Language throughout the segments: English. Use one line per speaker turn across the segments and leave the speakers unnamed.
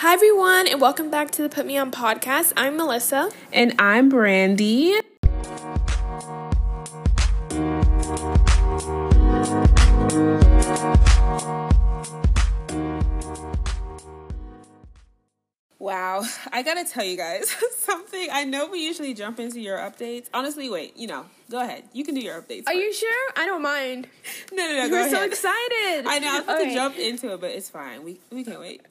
Hi, everyone, and welcome back to the Put Me On podcast. I'm Melissa.
And I'm Brandy. Wow, I gotta tell you guys something. I know we usually jump into your updates. Honestly, wait, you know, go ahead. You can do your updates.
Are
first.
you sure? I don't mind.
No, no, no.
We're
go
so excited.
I know. I was about
Okay.
to jump into it, but it's fine. We we can't wait.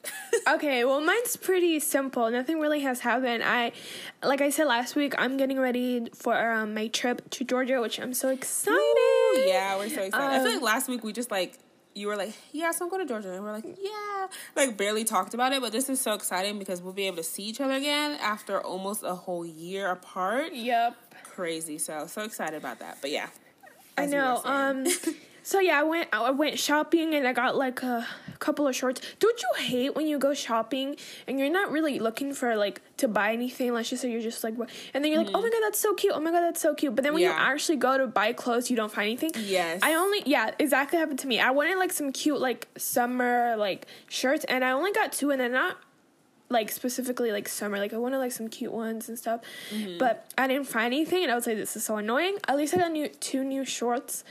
Okay, well, mine's pretty simple. Nothing really has happened. I, like I said last week, I'm getting ready for um, my trip to Georgia, which I'm so excited.
Ooh, yeah, we're so excited. I feel
Um,
like last week we just like you were like, yeah, so I'm going to Georgia, and we're like, yeah, like barely talked about it. But this is so exciting because we'll be able to see each other again after almost a whole year apart.
Yep.
Crazy, so so excited about that. But yeah,
I know. Um. So yeah, I went. I went shopping and I got like a couple of shorts. Don't you hate when you go shopping and you're not really looking for like to buy anything? Let's just say you're just like, and then you're like, oh my god, that's so cute. Oh my god, that's so cute. But then when you
Mm-hmm.
Actually go to buy clothes, you don't find anything.
Yes.
I only yeah, exactly happened to me. I wanted like some cute like summer like shirts, and I only got two, and they're not like specifically like summer. Like I wanted like some cute ones and stuff,
Mm-hmm.
but I didn't find anything, and I was like, this is so annoying. At least I got new two new shorts.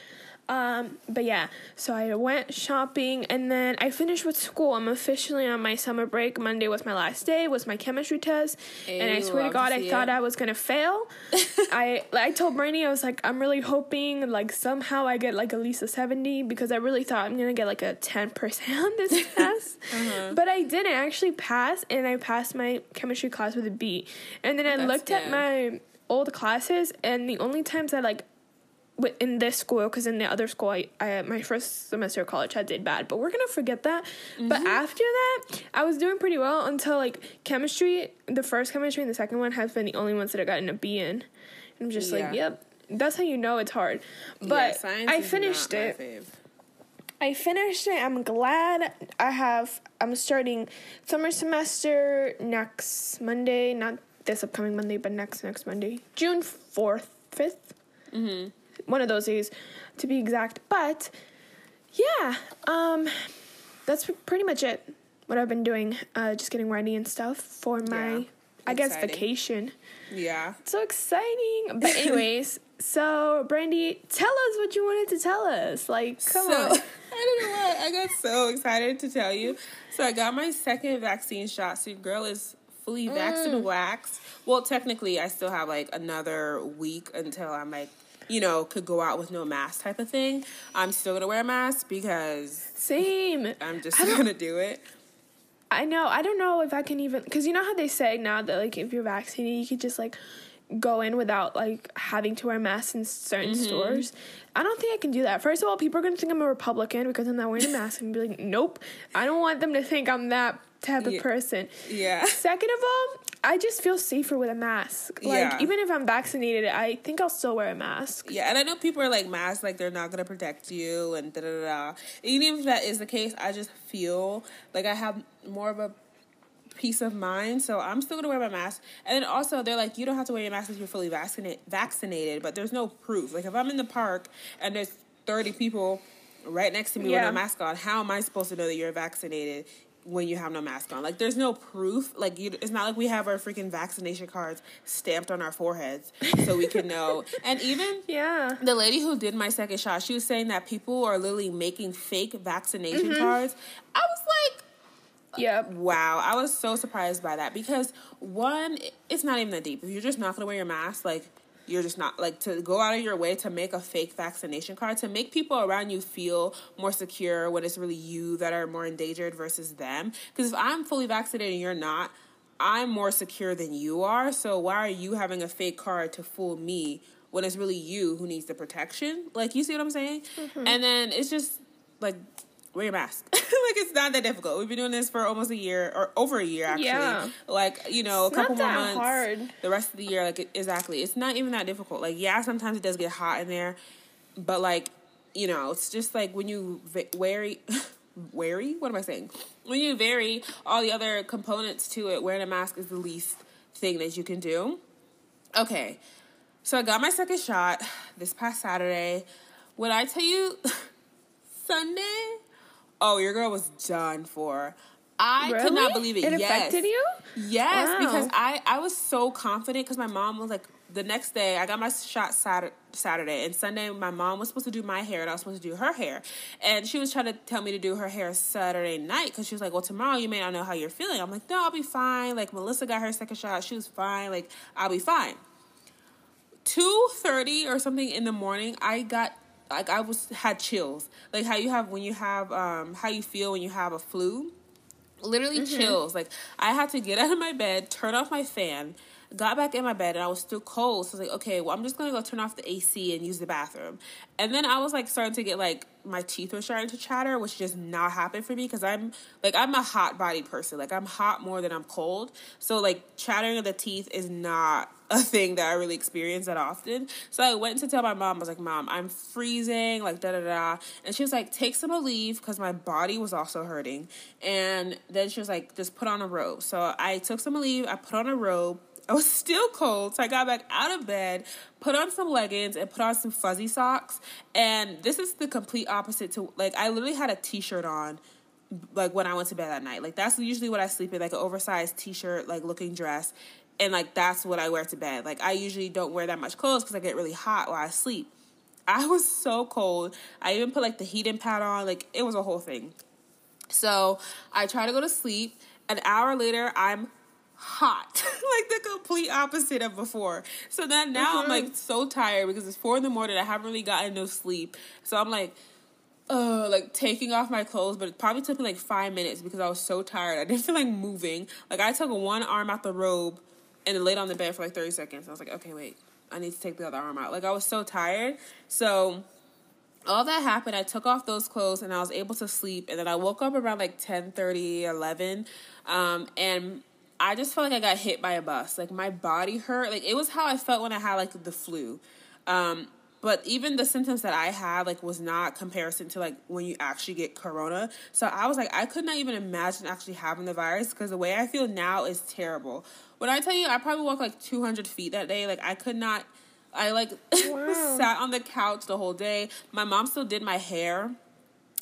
Um, but yeah, so I went shopping and then I finished with school. I'm officially on my summer break. Monday was my last day, was my chemistry test. and I swear to God, I
see
thought
it.
I was gonna fail. I I told Bernie, I was like, I'm really hoping like somehow I get like at least a 70 because I really thought I'm gonna get like a 10% on this test.
Uh-huh.
But I didn't I actually pass and I passed my chemistry class with a B. And then I
That's
looked at my old classes and the only times I like in this school because in the other school I, I my first semester of college I did bad but we're gonna forget that but
Mm-hmm.
after that I was doing pretty well until like chemistry the first chemistry and the second one have been the only ones that I've gotten a B in and I'm just
Yeah.
like yep that's how you know it's hard but
science
I finished it. I finished it I'm glad I have I'm starting summer semester next Monday not this upcoming Monday but next next Monday June 4th 5th
Mm-hmm.
One of those days to be exact but yeah um that's pretty much it what i've been doing uh just getting ready and stuff for my
Yeah,
i guess vacation
Yeah.
so exciting but anyways so brandy tell us what you wanted to tell us like come
so,
on
I don't know why. I got so excited to tell you. So I got my second vaccine shot. So your girl is fully vaccinated
Mm.
waxed. Well, technically, I still have like another week until I'm like, you know, could go out with no mask type of thing. I'm still gonna wear a mask because
same
I'm just gonna do it.
I know. I don't know if I can even because you know how they say now that like if you're vaccinated, you could just like go in without like having to wear masks in certain
Mm-hmm.
stores. I don't think I can do that. First of all, people are gonna think I'm a Republican because I'm not wearing a mask and be like, nope. I don't want them to think I'm that type of person.
Yeah.
Second of all, I just feel safer with a mask. Like
Yeah.
even if I'm vaccinated, I think I'll still wear a mask.
Yeah, and I know people are like masks, like they're not gonna protect you, and da da da. da. Even if that is the case, I just feel like I have more of a peace of mind. So I'm still gonna wear my mask. And then also, they're like, you don't have to wear your mask if you're fully vaccinated. Vaccinated, but there's no proof. Like if I'm in the park and there's 30 people right next to me with a mask on, how am I supposed to know that you're vaccinated? When you have no mask on, like there's no proof. Like you, it's not like we have our freaking vaccination cards stamped on our foreheads so we can know. And even
Yeah.
the lady who did my second shot, she was saying that people are literally making fake vaccination
Mm-hmm.
cards. I was like,
Yep.
wow, I was so surprised by that because one, it's not even that deep. If you're just not gonna wear your mask, like you're just not like to go out of your way to make a fake vaccination card to make people around you feel more secure when it's really you that are more endangered versus them. Because if I'm fully vaccinated and you're not, I'm more secure than you are. So why are you having a fake card to fool me when it's really you who needs the protection? Like you see what I'm saying? Mm-hmm. And then it's just like wear your mask. like it's not that difficult. We've been doing this for almost a year or over a year actually.
Yeah.
Like, you know,
It's
a couple more months.
hard.
The rest of the year, like it, exactly. It's not even that difficult. Like, yeah, sometimes it does get hot in there, but like, you know, it's just like when you va- vary, wary. What am I saying? When you vary all the other components to it, wearing a mask is the least thing that you can do. Okay, so I got my second shot this past Saturday. When I tell you Sunday, oh, your girl was done for. I
really?
could not believe it.
It
yes.
affected you?
Yes,
Wow.
because I I was so confident because my mom was like the next day I got my shot Saturday, Saturday and Sunday my mom was supposed to do my hair and I was supposed to do her hair and she was trying to tell me to do her hair Saturday night because she was like well tomorrow you may not know how you're feeling I'm like no I'll be fine like Melissa got her second shot she was fine like I'll be fine two thirty or something in the morning, I got like I was had chills, like how you have when you have um how you feel when you have a flu, literally chills. Like I had to get out of my bed, turn off my fan. Got back in my bed and I was still cold. So I was like, okay, well, I'm just gonna go turn off the AC and use the bathroom. And then I was like starting to get like my teeth were starting to chatter, which just not happened for me because I'm like I'm a hot body person. Like I'm hot more than I'm cold. So like chattering of the teeth is not a thing that I really experience that often. So I went to tell my mom, I was like, Mom, I'm freezing, like da da da. And she was like, Take some Aleve because my body was also hurting. And then she was like, Just put on a robe. So I took some Aleve, I put on a robe. I was still cold, so I got back out of bed, put on some leggings, and put on some fuzzy socks. And this is the complete opposite to like I literally had a t-shirt on like when I went to bed that night. Like that's usually what I sleep in, like an oversized t-shirt, like looking dress. And like that's what I wear to bed. Like I usually don't wear that much clothes because I get really hot while I sleep. I was so cold. I even put like the heating pad on. Like it was a whole thing. So I try to go to sleep. An hour later, I'm hot, like the complete opposite of before. So then now I'm like so tired because it's four in the morning. I haven't really gotten no sleep. So I'm like, uh, like taking off my clothes, but it probably took me like five minutes because I was so tired. I didn't feel like moving. Like I took one arm out the robe and then laid on the bed for like 30 seconds. I was like, okay, wait, I need to take the other arm out. Like I was so tired. So all that happened i took off those clothes and i was able to sleep and then i woke up around like 10 30 11 um, and i just felt like i got hit by a bus like my body hurt like it was how i felt when i had like the flu um, but even the symptoms that i had like was not comparison to like when you actually get corona so i was like i could not even imagine actually having the virus because the way i feel now is terrible when i tell you i probably walked like 200 feet that day like i could not I like
Wow.
sat on the couch the whole day. My mom still did my hair.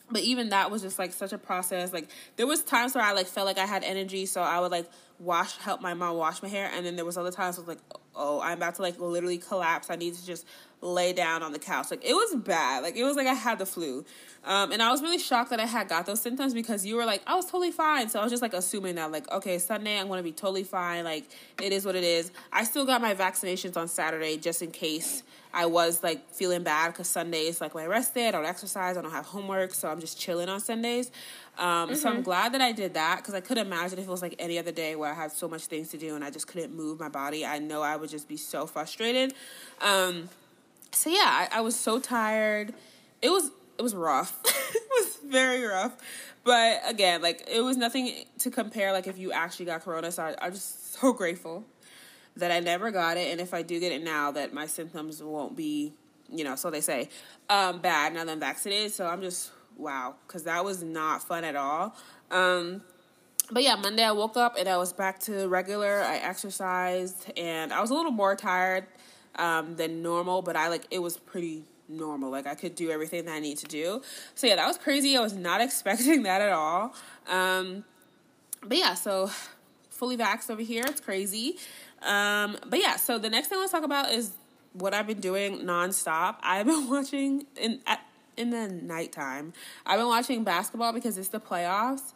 But even that was just like such a process. Like there was times where I like felt like I had energy, so I would like wash help my mom wash my hair, and then there was other times I was like, oh, I'm about to like literally collapse. I need to just lay down on the couch. Like it was bad. Like it was like I had the flu, um, and I was really shocked that I had got those symptoms because you were like I was totally fine. So I was just like assuming that like okay Sunday I'm gonna be totally fine. Like it is what it is. I still got my vaccinations on Saturday just in case. I was like feeling bad because Sunday is like my rest day. I don't exercise. I don't have homework, so I'm just chilling on Sundays. Um, So I'm glad that I did that because I could imagine if it was like any other day where I had so much things to do and I just couldn't move my body. I know I would just be so frustrated. Um, so yeah, I, I was so tired. It was it was rough. it was very rough. But again, like it was nothing to compare. Like if you actually got corona, so I, I'm just so grateful that I never got it, and if I do get it now, that my symptoms won't be, you know, so they say, um, bad now that I'm vaccinated. So I'm just wow, because that was not fun at all. Um, but yeah, Monday I woke up and I was back to regular. I exercised and I was a little more tired um, than normal, but I like it was pretty normal. Like I could do everything that I need to do. So yeah, that was crazy. I was not expecting that at all. Um, but yeah, so fully vaxxed over here. It's crazy. Um, but yeah, so the next thing I want to talk about is what I've been doing nonstop. I've been watching in at, in the nighttime. I've been watching basketball because it's the playoffs.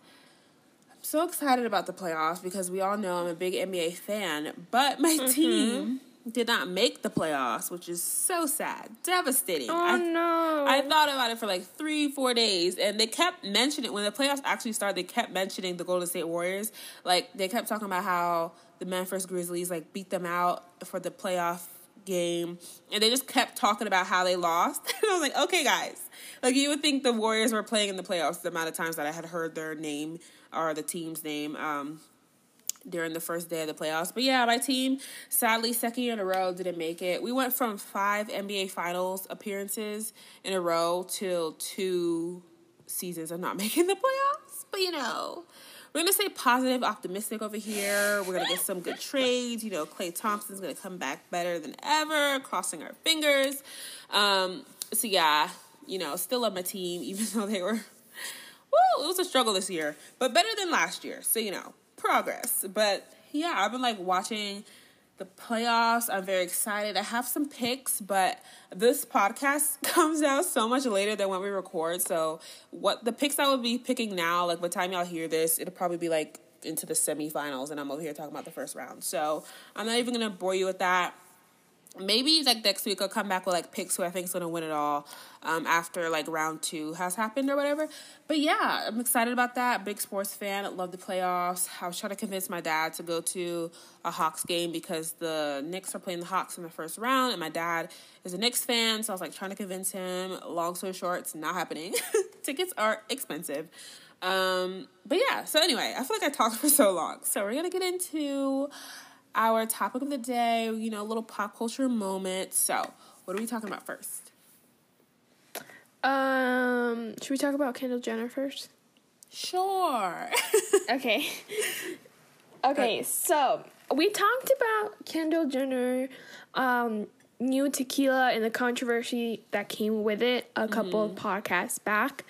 I'm so excited about the playoffs because we all know I'm a big NBA fan, but my team did not make the playoffs, which is so sad, devastating.
Oh
I-
no.
I thought about it for like three, four days, and they kept mentioning when the playoffs actually started. They kept mentioning the Golden State Warriors. Like they kept talking about how the Memphis Grizzlies like beat them out for the playoff game, and they just kept talking about how they lost. and I was like, okay, guys, like you would think the Warriors were playing in the playoffs. The amount of times that I had heard their name or the team's name. Um, during the first day of the playoffs. But yeah, my team, sadly, second year in a row, didn't make it. We went from five NBA Finals appearances in a row till two seasons of not making the playoffs. But you know, we're gonna stay positive, optimistic over here. We're gonna get some good trades. You know, Klay Thompson's gonna come back better than ever. Crossing our fingers. Um, so yeah, you know, still love my team, even though they were woo, it was a struggle this year, but better than last year. So you know, progress. But yeah, I've been like watching the playoffs. I'm very excited. I have some picks, but this podcast comes out so much later than when we record. So what the picks I would be picking now, like by the time y'all hear this, it'll probably be like into the semifinals, and I'm over here talking about the first round. So I'm not even gonna bore you with that maybe like next week I'll come back with like picks who I think is gonna win it all um, after like round two has happened or whatever. But yeah, I'm excited about that. Big sports fan. Love the playoffs. I was trying to convince my dad to go to a Hawks game because the Knicks are playing the Hawks in the first round, and my dad is a Knicks fan. So I was like trying to convince him. Long story short, it's not happening. Tickets are expensive. Um, but yeah. So anyway, I feel like I talked for so long. So we're gonna get into our topic of the day, you know, a little pop culture moment. So, what are we talking about first?
Um, should we talk about Kendall Jenner first?
Sure.
okay. Okay, so we talked about Kendall Jenner, um, new tequila and the controversy that came with it a couple mm-hmm. of podcasts back.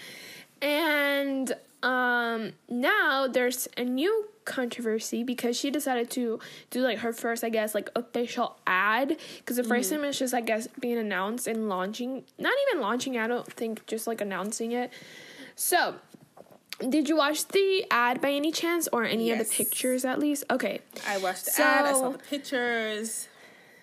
And um, now there's a new controversy because she decided to do like her first, I guess, like official ad. Because the 1st mm-hmm. time it's just, I guess, being announced and launching. Not even launching, I don't think, just like announcing it. So, did you watch the ad by any chance or any yes. of the pictures at least? Okay.
I watched the so, ad, I saw the pictures.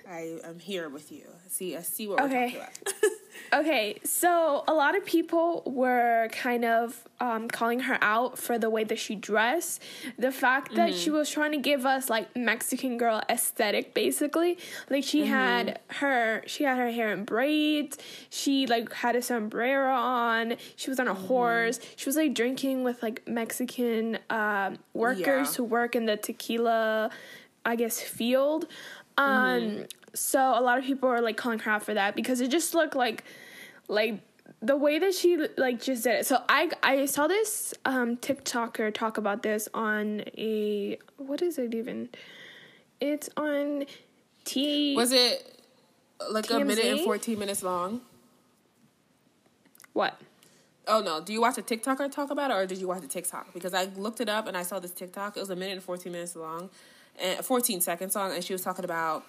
I am here with you. See, I see what okay. we're talking about.
Okay, so a lot of people were kind of um, calling her out for the way that she dressed. The fact that mm-hmm. she was trying to give us like Mexican girl aesthetic, basically. Like she mm-hmm. had her, she had her hair in braids. She like had a sombrero on. She was on a mm-hmm. horse. She was like drinking with like Mexican uh, workers yeah. who work in the tequila, I guess, field. Um, mm-hmm. So a lot of people are like calling her out for that because it just looked like like the way that she like just did it. So I I saw this um TikToker talk about this on a what is it even? It's on T.
Was it like TMZ? a minute and fourteen minutes long?
What?
Oh no! Do you watch a TikToker talk about it, or did you watch the TikTok? Because I looked it up and I saw this TikTok. It was a minute and fourteen minutes long, and fourteen seconds long, and she was talking about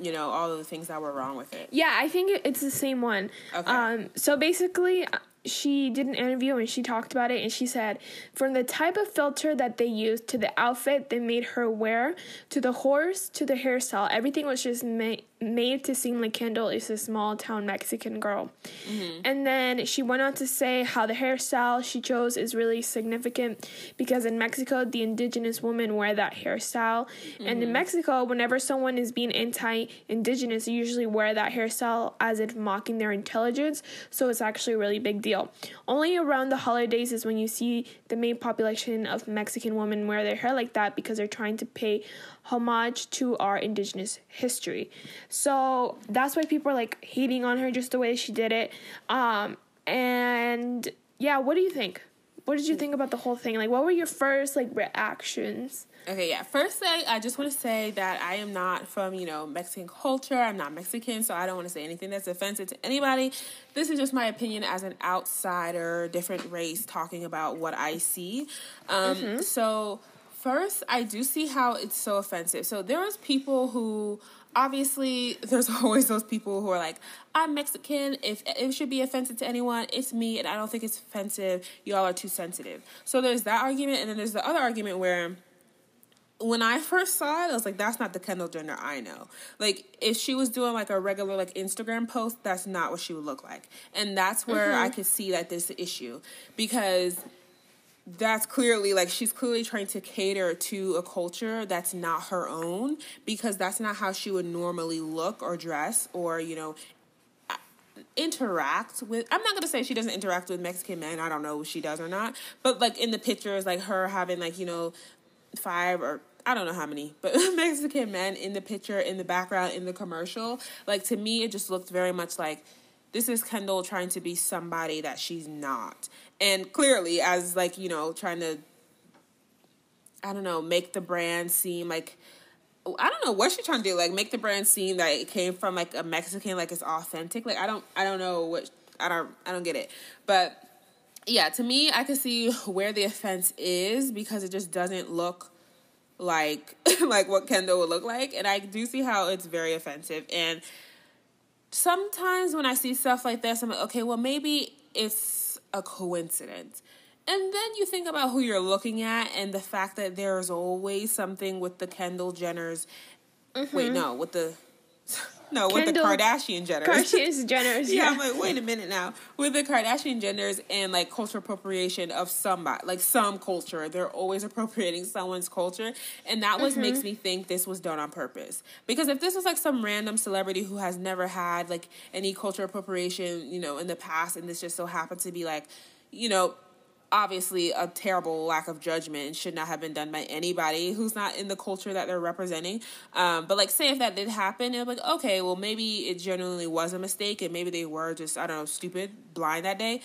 you know all of the things that were wrong with it.
Yeah, I think it's the same one. Okay. Um, so basically, she did an interview and she talked about it and she said from the type of filter that they used to the outfit they made her wear to the horse to the hairstyle everything was just made made to seem like Kendall is a small town Mexican girl. Mm-hmm. And then she went on to say how the hairstyle she chose is really significant because in Mexico, the indigenous women wear that hairstyle. Mm-hmm. And in mm-hmm. Mexico, whenever someone is being anti indigenous, they usually wear that hairstyle as if mocking their intelligence. So it's actually a really big deal. Only around the holidays is when you see the main population of Mexican women wear their hair like that because they're trying to pay homage to our indigenous history. So that's why people are like hating on her just the way she did it. Um, and yeah, what do you think? What did you think about the whole thing? Like, what were your first like reactions?
Okay, yeah. First thing, I just want to say that I am not from, you know, Mexican culture. I'm not Mexican, so I don't want to say anything that's offensive to anybody. This is just my opinion as an outsider, different race, talking about what I see. Um, mm-hmm. So, first, I do see how it's so offensive. So there was people who obviously there's always those people who are like i'm mexican if it should be offensive to anyone it's me and i don't think it's offensive y'all are too sensitive so there's that argument and then there's the other argument where when I first saw it, I was like, that's not the Kendall Jenner I know. Like, if she was doing like a regular like Instagram post, that's not what she would look like. And that's where mm-hmm. I could see that there's an issue because that's clearly like she's clearly trying to cater to a culture that's not her own because that's not how she would normally look or dress or you know interact with I'm not gonna say she doesn't interact with Mexican men. I don't know if she does or not. But like in the pictures, like her having like, you know, five or I don't know how many, but Mexican men in the picture, in the background, in the commercial. Like to me it just looked very much like this is Kendall trying to be somebody that she's not. And clearly as like you know trying to i don't know make the brand seem like i don't know what she's trying to do like make the brand seem that it came from like a mexican like it's authentic. Like i don't i don't know what i don't i don't get it. But yeah, to me, I can see where the offense is because it just doesn't look like like what Kendall would look like, and I do see how it's very offensive. And sometimes when I see stuff like this, I'm like, okay, well maybe it's a coincidence. And then you think about who you're looking at and the fact that there's always something with the Kendall Jenners. Mm-hmm. Wait, no, with the no, with the Kardashian Jenners.
Kardashian Jenners, yeah.
yeah. I'm like, wait a minute now. With the Kardashian Jenners and like cultural appropriation of somebody, like some culture, they're always appropriating someone's culture, and that was mm-hmm. makes me think this was done on purpose. Because if this was like some random celebrity who has never had like any cultural appropriation, you know, in the past, and this just so happened to be like, you know, obviously a terrible lack of judgment and should not have been done by anybody who's not in the culture that they're representing. Um, but like, say if that did happen, it'd be like, okay, well maybe it genuinely was a mistake and maybe they were just I don't know stupid, blind that day.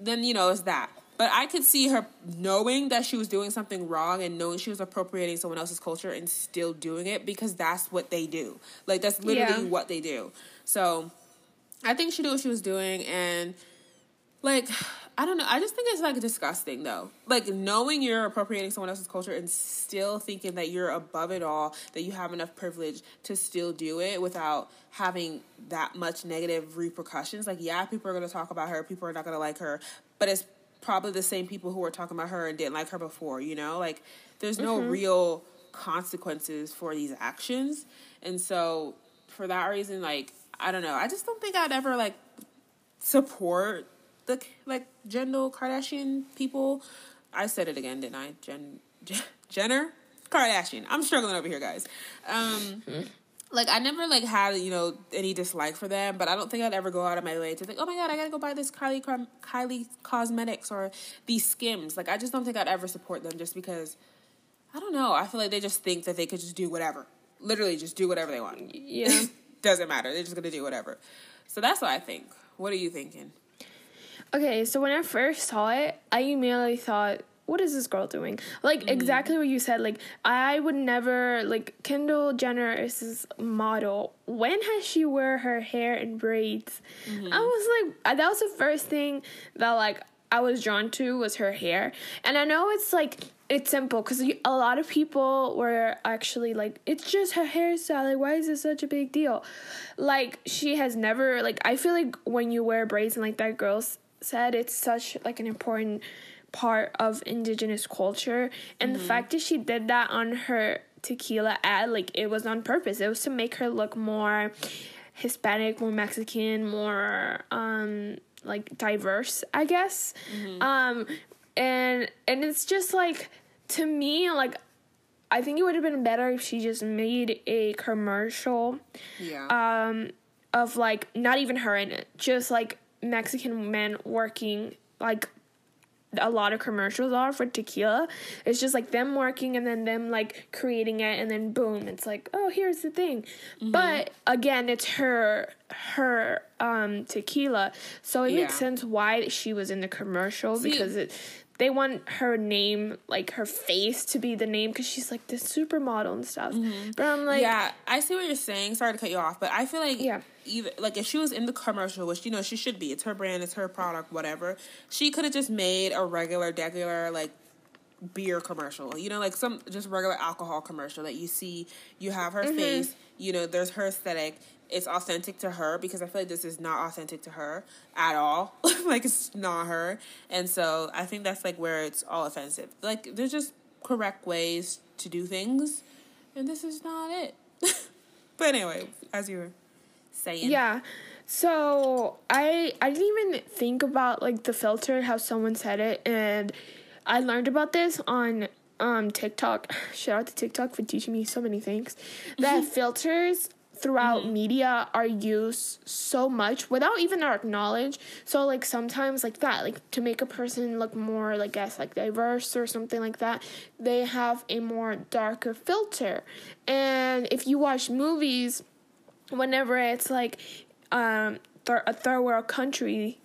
Then you know it's that. But I could see her knowing that she was doing something wrong and knowing she was appropriating someone else's culture and still doing it because that's what they do. Like that's literally yeah. what they do. So I think she knew what she was doing and like I don't know. I just think it's like disgusting though. Like knowing you're appropriating someone else's culture and still thinking that you're above it all, that you have enough privilege to still do it without having that much negative repercussions. Like, yeah, people are going to talk about her, people are not going to like her, but it's probably the same people who were talking about her and didn't like her before, you know? Like, there's no mm-hmm. real consequences for these actions. And so, for that reason, like, I don't know. I just don't think I'd ever, like, support the like Kendall Kardashian people. I said it again, didn't I? Jen, Jen Jenner Kardashian. I'm struggling over here, guys. Um, like I never like had you know any dislike for them, but I don't think I'd ever go out of my way to think, oh my god, I gotta go buy this Kylie Kylie Cosmetics or these Skims. Like I just don't think I'd ever support them just because I don't know. I feel like they just think that they could just do whatever, literally just do whatever they want.
Yeah,
doesn't matter. They're just gonna do whatever. So that's what I think. What are you thinking?
Okay, so when I first saw it, I immediately thought, what is this girl doing? Like mm. exactly what you said. Like I would never like Kendall Jenner is this model. When has she wear her hair in braids? Mm-hmm. I was like, that was the first thing that like I was drawn to was her hair. And I know it's like it's simple because a lot of people were actually like, it's just her hairstyle. Like, why is it such a big deal? Like, she has never like. I feel like when you wear braids and like that, girls said, it's such like an important part of indigenous culture and mm-hmm. the fact that she did that on her tequila ad like it was on purpose it was to make her look more hispanic more mexican more um like diverse i guess mm-hmm. um and and it's just like to me like i think it would have been better if she just made a commercial
yeah
um of like not even her in it just like Mexican men working like a lot of commercials are for tequila. It's just like them working and then them like creating it and then boom, it's like, oh, here's the thing. Mm-hmm. But again, it's her her um tequila. So it yeah. makes sense why she was in the commercial See, because it they want her name, like her face, to be the name because she's like this supermodel and stuff. Mm-hmm. But I'm like,
yeah, I see what you're saying. Sorry to cut you off, but I feel like yeah, even like if she was in the commercial, which you know she should be, it's her brand, it's her product, whatever. She could have just made a regular, regular like beer commercial. You know, like some just regular alcohol commercial that you see. You have her mm-hmm. face. You know, there's her aesthetic it's authentic to her because I feel like this is not authentic to her at all. like it's not her. And so I think that's like where it's all offensive. Like there's just correct ways to do things and this is not it. but anyway, as you were saying.
Yeah. So I I didn't even think about like the filter how someone said it and I learned about this on um TikTok. Shout out to TikTok for teaching me so many things. That filters throughout mm-hmm. media are used so much without even our knowledge. So like sometimes like that, like to make a person look more like guess like diverse or something like that, they have a more darker filter. And if you watch movies, whenever it's like um th- a third world country,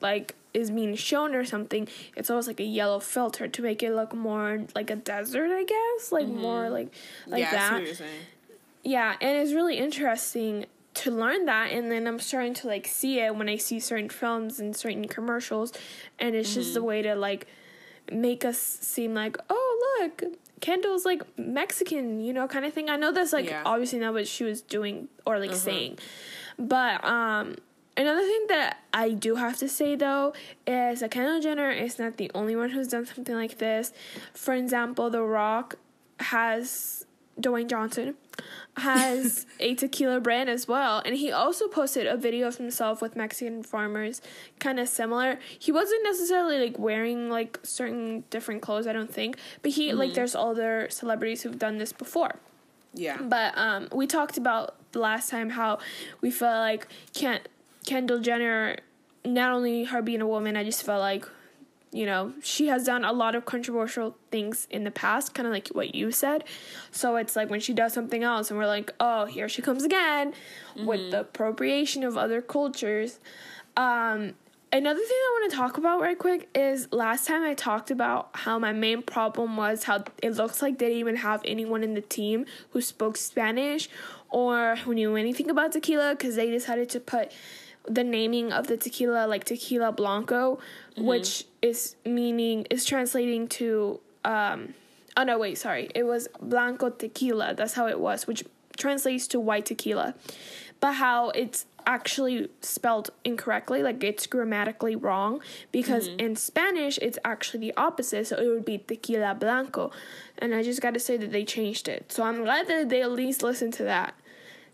like is being shown or something, it's always like a yellow filter to make it look more like a desert, I guess, like mm-hmm. more like like
yeah,
that. Yeah, and it's really interesting to learn that and then i'm starting to like see it when i see certain films and certain commercials and it's just a way to like make us seem like oh look kendall's like mexican you know kind of thing. I know that's like
Yeah.
obviously not what she was doing or like saying but um another thing that i do have to say though is that kendall jenner is not the only one who's done something like this. For example the rock has dwayne johnson has a tequila brand as well. And he also posted a video of himself with mexican farmers kind of similar. He wasn't necessarily like wearing like certain different clothes i don't think. But he like there's other celebrities who've done this before.
Yeah.
but um, we talked about the last time how we felt like Ken- Kendall Jenner, not only her being a woman, I just felt like, you know, she has done a lot of controversial things in the past, kind of like what you said. So it's like when she does something else, and we're like, oh, here she comes again with the appropriation of other cultures. Um, another thing I want to talk about right quick is last time I talked about how my main problem was how it looks like they didn't even have anyone in the team who spoke Spanish or who knew anything about tequila because they decided to put the naming of the tequila like tequila blanco which is meaning is translating to um oh no wait sorry. It was blanco tequila. That's how it was which translates to white tequila. But how it's actually spelled incorrectly like it's grammatically wrong because in spanish it's actually the opposite. So it would be tequila blanco. And i just got to say that they changed it. So i'm glad that they at least listened to that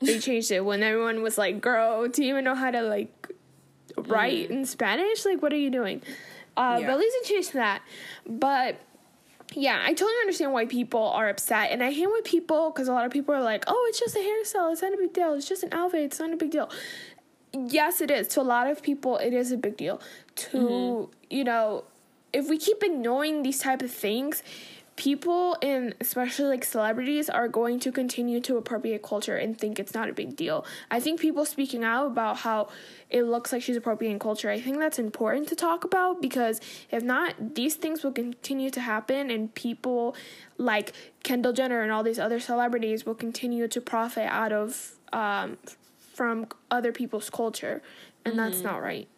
they changed it when everyone was like girl do you even know how to like write in spanish like what are you doing uh,
Yeah.
but at least they changed that but yeah, I totally understand why people are upset, and I hate when people, because a lot of people are like, "Oh, it's just a hairstyle. It's not a big deal. It's just an outfit. It's not a big deal." Yes, it is. To a lot of people, it is a big deal. To you know, if we keep ignoring these type of things, people and especially like celebrities are going to continue to appropriate culture and think it's not a big deal. I think people speaking out about how it looks like she's appropriating culture, I think that's important to talk about because if not, these things will continue to happen and people like Kendall Jenner and all these other celebrities will continue to profit out of um, from other people's culture, and that's not right.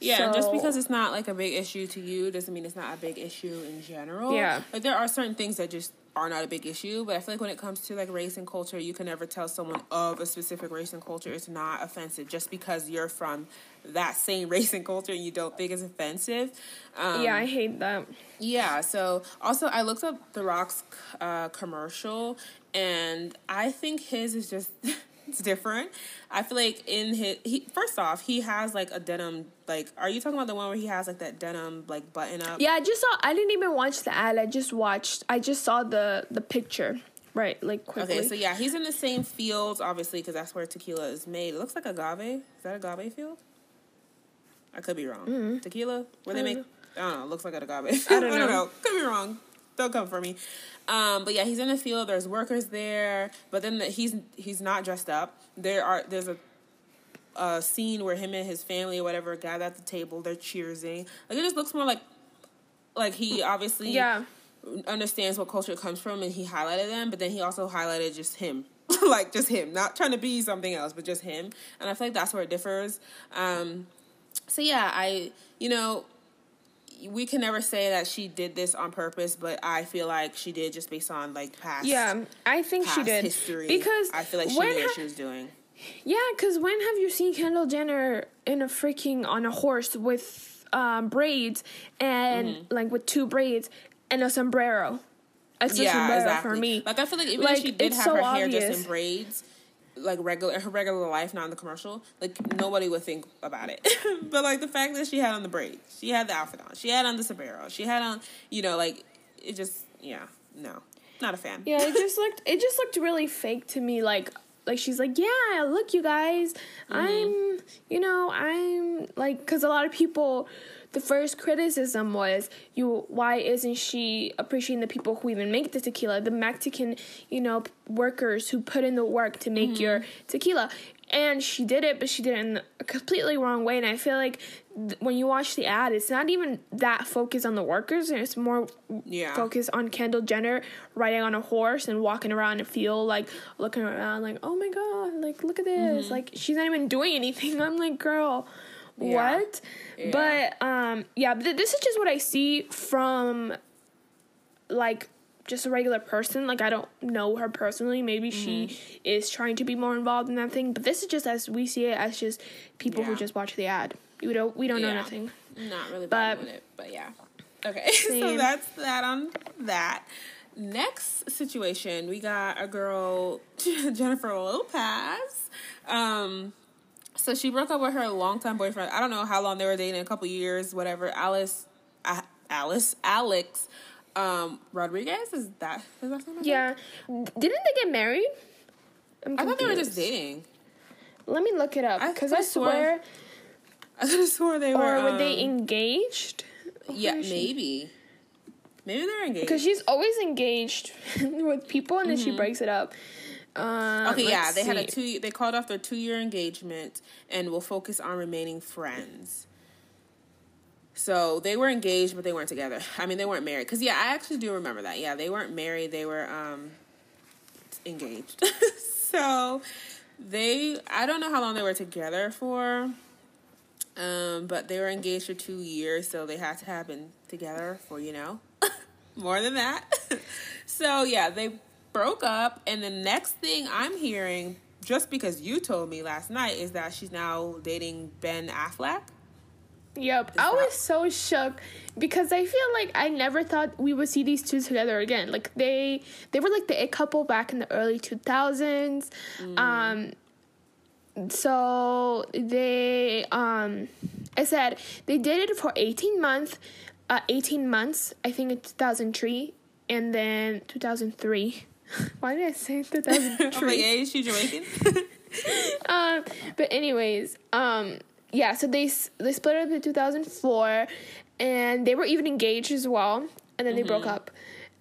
Yeah, and just because it's not like a big issue to you doesn't mean it's not a big issue in general.
Yeah.
Like there are certain things that just are not a big issue, but I feel like when it comes to like race and culture, you can never tell someone of a specific race and culture is not offensive just because you're from that same race and culture and you don't think it's offensive. Um,
yeah, I hate that.
yeah. So also, I looked up The Rock's uh, commercial, and I think his is just it's different. I feel like in his he first off he has like a denim like. Are you talking about the one where he has like that denim like button up?
Yeah, I just saw. I didn't even watch the ad. I just watched. I just saw the the picture. Right, like quickly.
Okay, so yeah, he's in the same fields, obviously, because that's where tequila is made. It looks like agave. Is that agave field? I could be wrong. Tequila, where they
Mm-hmm.
Make,
don't
I don't know. Looks like an agave.
I don't know.
Could be wrong. Don't come for me. Um, but yeah, he's in the field. There's workers there, but then the, he's he's not dressed up. There are there's a a scene where him and his family or whatever gather at the table. They're cheersing. Like it just looks more like like he obviously
yeah,
understands what culture it comes from and he highlighted them, but then he also highlighted just him. like just him. Not trying to be something else, but just him. And I feel like that's where it differs. Um so yeah, I you know we can never say that she did this on purpose, but I feel like she did just based on like past
yeah. I think she did
history.
because
I feel like she knew what she was doing.
yeah, because when have you seen Kendall Jenner in a freaking on a horse with um, braids and
Mm-hmm.
like with two braids and a sombrero? It's a
yeah,
sombrero
exactly.
for me.
Like I feel like even
Like,
if she did have
so
her hair just in braids, like regular her regular life, not in the commercial, like nobody would think about it. but like the fact that she had on the braids, she had the outfit on, she had on the sombrero, she had on, you know, like it just yeah, no, not a fan.
Yeah, it just looked it just looked really fake to me. Like like she's like, yeah, look, you guys, I'm mm-hmm. you know I'm like because a lot of people the first criticism was you why isn't she appreciating the people who even make the tequila the mexican you know workers who put in the work to make mm-hmm. your tequila and she did it but she did it in a completely wrong way and i feel like th- when you watch the ad it's not even that focused on the workers and it's more yeah. focused on kendall jenner riding on a horse and walking around and feel like looking around like oh my god like look at this mm-hmm. like she's not even doing anything i'm like girl yeah. what yeah. but um yeah th- this is just what i see from like just a regular person. Like I don't know her personally. Maybe mm-hmm. she is trying to be more involved in that thing. But this is just as we see it as just people yeah. who just watch the ad. We don't we don't know nothing.
Not really but, it, but yeah. Okay, so that's that on that. Next situation, we got a girl, Jennifer Lopez. Um, so she broke up with her longtime boyfriend. I don't know how long they were dating, a couple years, whatever. Alice, Alice, Alex um, Rodriguez is that is that
something? Yeah, didn't they get married?
i thought they were just dating.
Let me look it up because I, I, swear.
I could have swore they were.
Or were um, they engaged?
Yeah, maybe. Maybe they're engaged.
Because she's always engaged with people, and then mm-hmm. she breaks it up.
Um, okay, yeah, they see. had a two. They called off their two year engagement and will focus on remaining friends. So they were engaged, but they weren't together. I mean, they weren't married. Cause yeah, I actually do remember that. Yeah, they weren't married. They were um, engaged. so they, I don't know how long they were together for. Um, but they were engaged for two years, so they had to have been together for you know more than that. so yeah, they broke up, and the next thing I'm hearing, just because you told me last night, is that she's now dating Ben Affleck.
Yep. I was so shook because I feel like I never thought we would see these two together again. Like they they were like the it couple back in the early 2000s. Mm. Um so they um I said they dated for 18 months uh 18 months, I think in 2003 and then 2003. Why did I say 2003? oh my
god, she Jamaican?
um but anyways, um yeah, so they they split up in 2004, and they were even engaged as well, and then mm-hmm. they broke mm-hmm. up.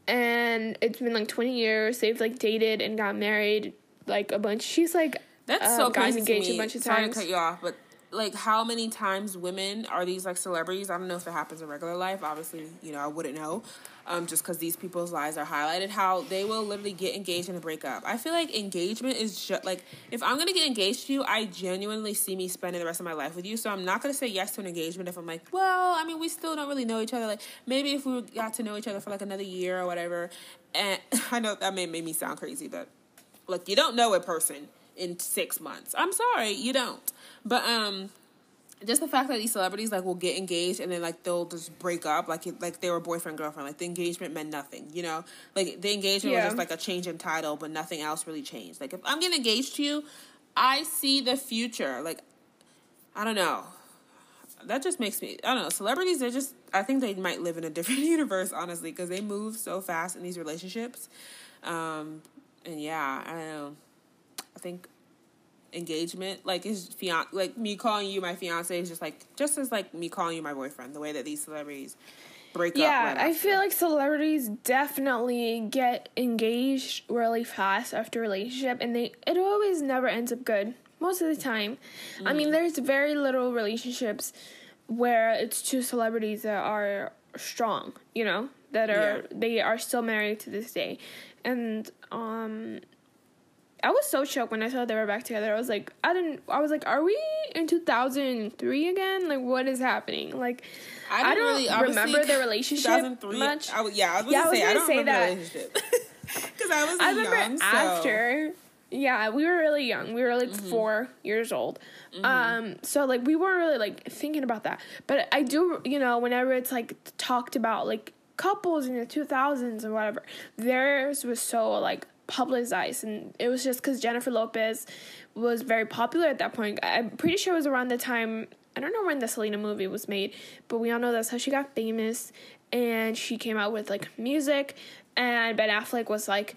And it's been like 20 years. They've like dated and got married like a bunch. She's like
that's uh, so guys engaged a bunch of times. Sorry to cut you off, but like how many times women are these like celebrities? I don't know if it happens in regular life. Obviously, you know, I wouldn't know. Um, just because these people's lives are highlighted, how they will literally get engaged and break up. I feel like engagement is just like if I'm gonna get engaged to you, I genuinely see me spending the rest of my life with you. So I'm not gonna say yes to an engagement if I'm like, well, I mean, we still don't really know each other. Like maybe if we got to know each other for like another year or whatever. And I know that may make me sound crazy, but look, you don't know a person in six months. I'm sorry, you don't. But um, just the fact that these celebrities like will get engaged and then like they'll just break up like it, like they were boyfriend girlfriend like the engagement meant nothing you know? Like the engagement yeah. was just like a change in title but nothing else really changed. Like if i'm getting engaged to you i see the future. Like i don't know. That just makes me i don't know. Celebrities they're just i think they might live in a different universe honestly because they move so fast in these relationships. Um and yeah i don't know think engagement. Like his fiance, like me calling you my fiance is just like just as like me calling you my boyfriend. The way that these celebrities break
yeah,
up.
Yeah, right I feel like celebrities definitely get engaged really fast after relationship, and they it always never ends up good most of the time. Mm. I mean, mm. there's very little relationships where it's two celebrities that are strong. You know that are yeah. they are still married to this day, and um I was so shocked when I saw they were back together. I was like, I didn't. I was like, are we in two thousand three again? Like, what is happening? Like, I, I don't really, remember their relationship much.
I, yeah, I was, yeah, I was say, gonna say that because I was. I remember young,
after. So. Yeah, we were really young. We were like mm-hmm. four years old. Mm-hmm. Um, so like we weren't really like thinking about that. But I do, you know, whenever it's like talked about like couples in the 2000s or whatever, theirs was so like publicized and it was just because jennifer lopez was very popular at that point i'm pretty sure it was around the time i don't know when the selena movie was made but we all know that's how she got famous and she came out with like music and ben affleck was like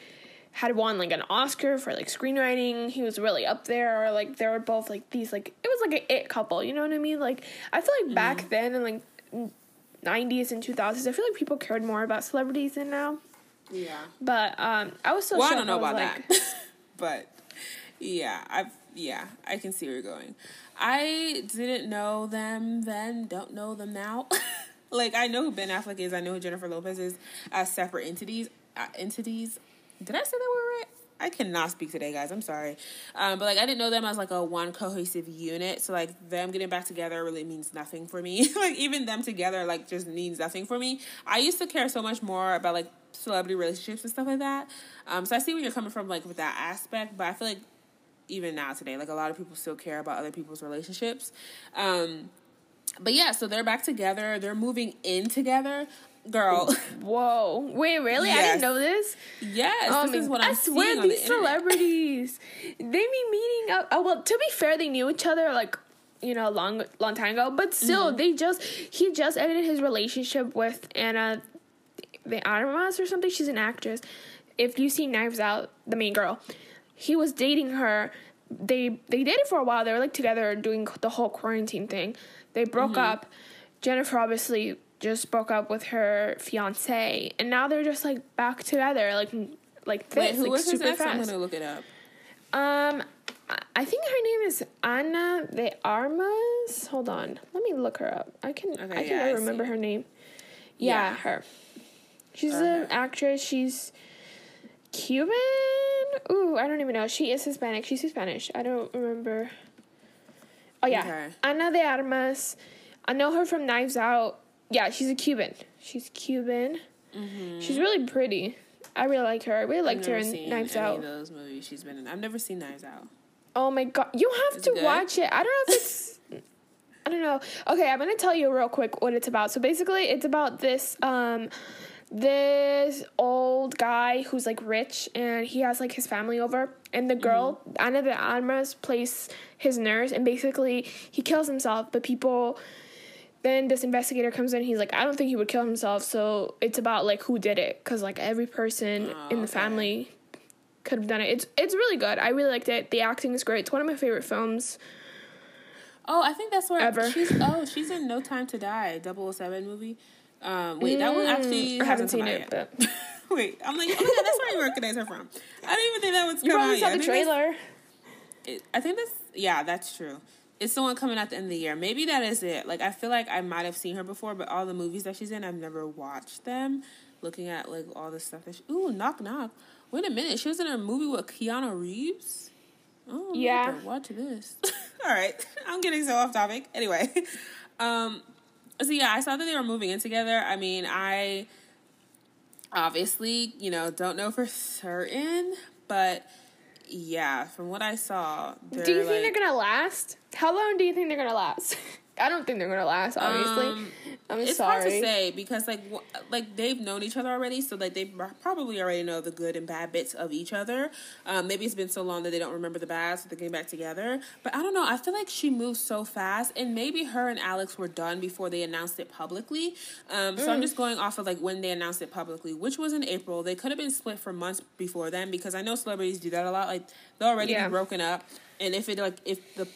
had won like an oscar for like screenwriting he was really up there or like they were both like these like it was like an it couple you know what i mean like i feel like back mm. then and like 90s and 2000s. I feel like people cared more about celebrities than now.
Yeah.
But um, I was so
Well, I don't know about
like,
that. but yeah, I've yeah, I can see where you're going. I didn't know them then, don't know them now. like I know who Ben Affleck is, I know who Jennifer Lopez is as separate entities. Uh, entities. Did I say that word right? I cannot speak today, guys. I'm sorry. Um, but like I didn't know them as like a one cohesive unit. So like them getting back together really means nothing for me. like even them together like just means nothing for me. I used to care so much more about like celebrity relationships and stuff like that. Um, so I see where you're coming from like with that aspect, but I feel like even now today, like a lot of people still care about other people's relationships. Um, but yeah, so they're back together. They're moving in together. Girl,
Whoa! Wait, really? I didn't know this.
yes,
Oh
this is what
I
I'm
swear
on the
these
internet.
celebrities, they be meeting up. Oh well, to be fair, they knew each other like you know long long time ago, but still,
Mm-hmm.
they just he just ended his relationship with Ana, de Armas or something. She's an actress. If you see Knives Out, the main girl, he was dating her. They they dated for a while. They were like together doing the whole quarantine thing. They broke
Mm-hmm.
up. Jennifer obviously just broke up with her fiance, and now they're just like back together, like like this,
Wait, who
like
was his
super
ex? I'm gonna look it up.
Um, I- think her name is Ana de Armas. Hold on, let me look her up. I can I can
yeah, I
remember her name. Yeah,
Yeah.
her. She's an actress. She's Cuban. Ooh, I don't even know. She is Hispanic. She's Spanish. I don't remember. Oh yeah,
Okay.
Ana de Armas. I know her from Knives Out. Yeah, she's a Cuban. She's Cuban. Mhm. She's really pretty. I really like her. I really
Mm-hmm.
Liked her in
seen
Knives
any
Out.
of those movies she's been in. I've never seen Knives Out.
Oh my god, you have
Is
to
good?
watch it. I don't know if it's. I don't know. Okay, I'm gonna tell you real quick what it's about. So basically, it's about this um, this old guy who's like rich, and he has like his family over, and the girl mm-hmm. Ana de Armas plays his nurse, and basically he kills himself, but people. Then this investigator comes in. He's like, I don't think he would kill himself. So it's about like who did it, because like every person
Oh,
in the
okay.
family could have done it. It's it's really good. I really liked it. The acting is great. It's one of my favorite films.
Oh, I think that's where
Ever.
she's. Oh, she's in No Time to Die, 007 movie. Um, wait, that one actually
Mm, I haven't
hasn't
seen it,
yet.
but
wait, I'm like, oh my god, that's where you recognize her from. I didn't even think that was
you probably
out
saw
yet.
the
I think that's-
trailer.
it, I think that's yeah, that's true. It's the one coming at the end of the year. Maybe that is it. Like I feel like I might have seen her before, but all the movies that she's in, I've never watched them. Looking at like all the stuff that she, ooh, knock knock. Wait a minute, she was in a movie with Keanu Reeves. Oh
yeah.
Watch this. all right, I'm getting so off topic. Anyway, um, so yeah, I saw that they were moving in together. I mean, I obviously, you know, don't know for certain, but yeah, from what I saw,
Do you
like,
think they're gonna last? How long do you think they're gonna last? I don't think they're gonna last. Obviously,
Um,
I'm
it's
sorry.
hard to say because like wh- like they've known each other already, so like they probably already know the good and bad bits of each other. Um, maybe it's been so long that they don't remember the bad, so they get back together. But I don't know. I feel like she moved so fast, and maybe her and Alex were done before they announced it publicly. Um, so I'm just going off of like when they announced it publicly, which was in April. They could have been split for months before then because I know celebrities do that a lot. Like they'll already
Yeah.
be broken up, and if it like if the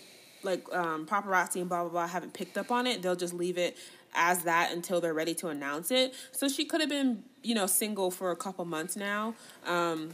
like um, paparazzi and blah blah blah haven't picked up on it, they'll just leave it as that until they're ready to announce it. So she could have been, you know, single for a couple months now, um,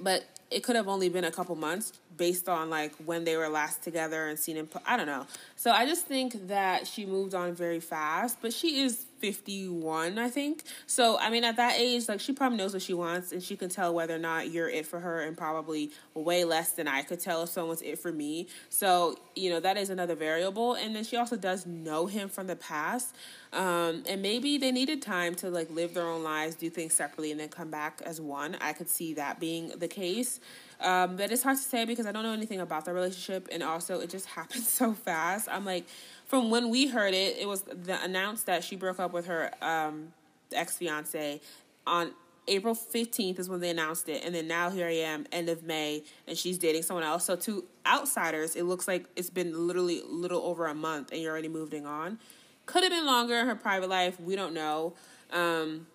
but it could have only been a couple months based on like when they were last together and seen in. I don't know. So I just think that she moved on very fast, but she is 51, I think. So I mean, at that age, like she probably knows what she wants, and she can tell whether or not you're it for her, and probably way less than I could tell if someone's it for me. So you know that is another variable, and then she also does know him from the past, um, and maybe they needed time to like live their own lives, do things separately, and then come back as one. I could see that being the case. Um, but it's hard to say because I don't know anything about their relationship, and also it just happened so fast. I'm like, from when we heard it, it was the, announced that she broke up with her um, ex fiance on April 15th is when they announced it, and then now here I am, end of May, and she's dating someone else. So to outsiders, it looks like it's been literally a little over a month, and you're already moving on. Could have been longer in her private life. We don't know. Um,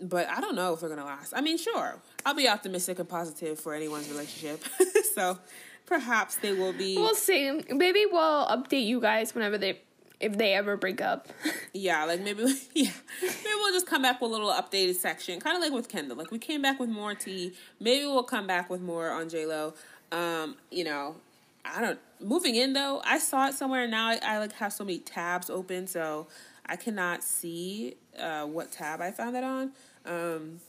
but I don't know if they're gonna last. I mean, sure, I'll be optimistic and positive for anyone's relationship. so perhaps they will be.
We'll see. Maybe we'll update you guys whenever they if they ever break up.
yeah, like maybe yeah, maybe we'll just come back with a little updated section, kind of like with Kendall. Like we came back with more tea. Maybe we'll come back with more on J Lo. Um, you know, I don't. Moving in though, I saw it somewhere. Now I, I like have so many tabs open, so I cannot see uh, what tab I found that on. Um,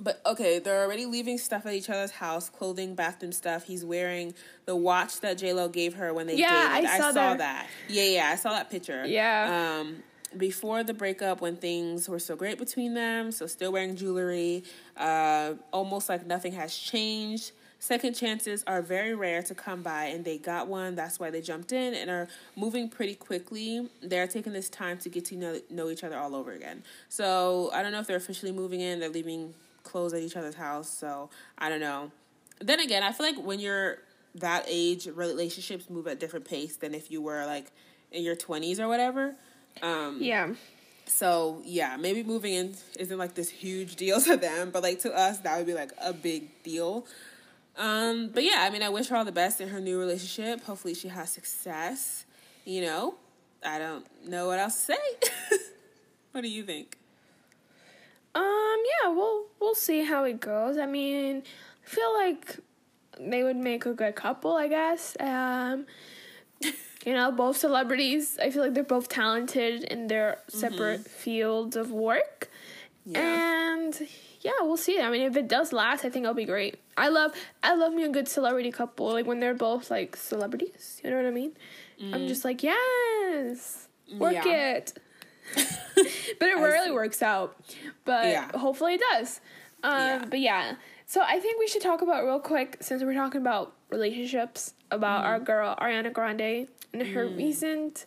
but okay, they're already leaving stuff at each other's house, clothing, bathroom stuff. He's wearing the watch that J Lo gave her when they
Yeah,
dated.
I saw
that.
that.
Yeah, yeah, I saw that picture.
Yeah.
Um, before the breakup, when things were so great between them, so still wearing jewelry, uh, almost like nothing has changed. Second chances are very rare to come by, and they got one. That's why they jumped in and are moving pretty quickly. They're taking this time to get to know, know each other all over again. So I don't know if they're officially moving in. They're leaving clothes at each other's house. So I don't know. Then again, I feel like when you're that age, relationships move at different pace than if you were like in your twenties or whatever. Um,
yeah.
so yeah, maybe moving in isn't like this huge deal to them, but like to us, that would be like a big deal. Um, but yeah, I mean, I wish her all the best in her new relationship. Hopefully, she has success. You know, I don't know what else to say. what do you think?
Um, yeah, we'll we'll see how it goes. I mean, I feel like they would make a good couple, I guess. Um, you know, both celebrities. I feel like they're both talented in their separate fields of work. Yeah. And yeah, we'll see. I mean, if it does last, I think it'll be great. I love I love me a good celebrity couple, like when they're both like celebrities. You know what I mean? I'm just like, yes, work
Yeah.
it. but it rarely works out. But
Yeah.
hopefully it does. Um,
Yeah.
But yeah, so I think we should talk about real quick since we're talking about relationships about our
Mm-hmm.
girl Ariana Grande and her
Mm.
recent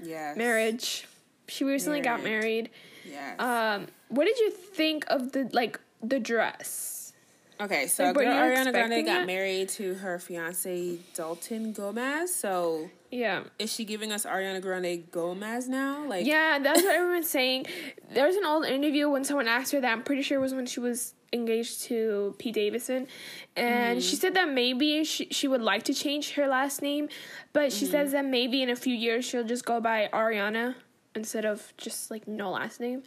Yes.
marriage. She recently got married.
Yes.
Um, what did you think of the like the dress?
okay, so
like,
girl Ariana Grande got
that?
married to her fiance Dalton Gomez. So
Yeah.
is she giving us Ariana Grande Gomez now? Like,
Yeah, that's what everyone's saying. There was an old interview when someone asked her that. I'm pretty sure it was when she was engaged to Pete Davidson, and
Mm-hmm.
she said that maybe she she would like to change her last name, but
Mm-hmm.
she says that maybe in a few years she'll just go by Ariana instead of just like no last name.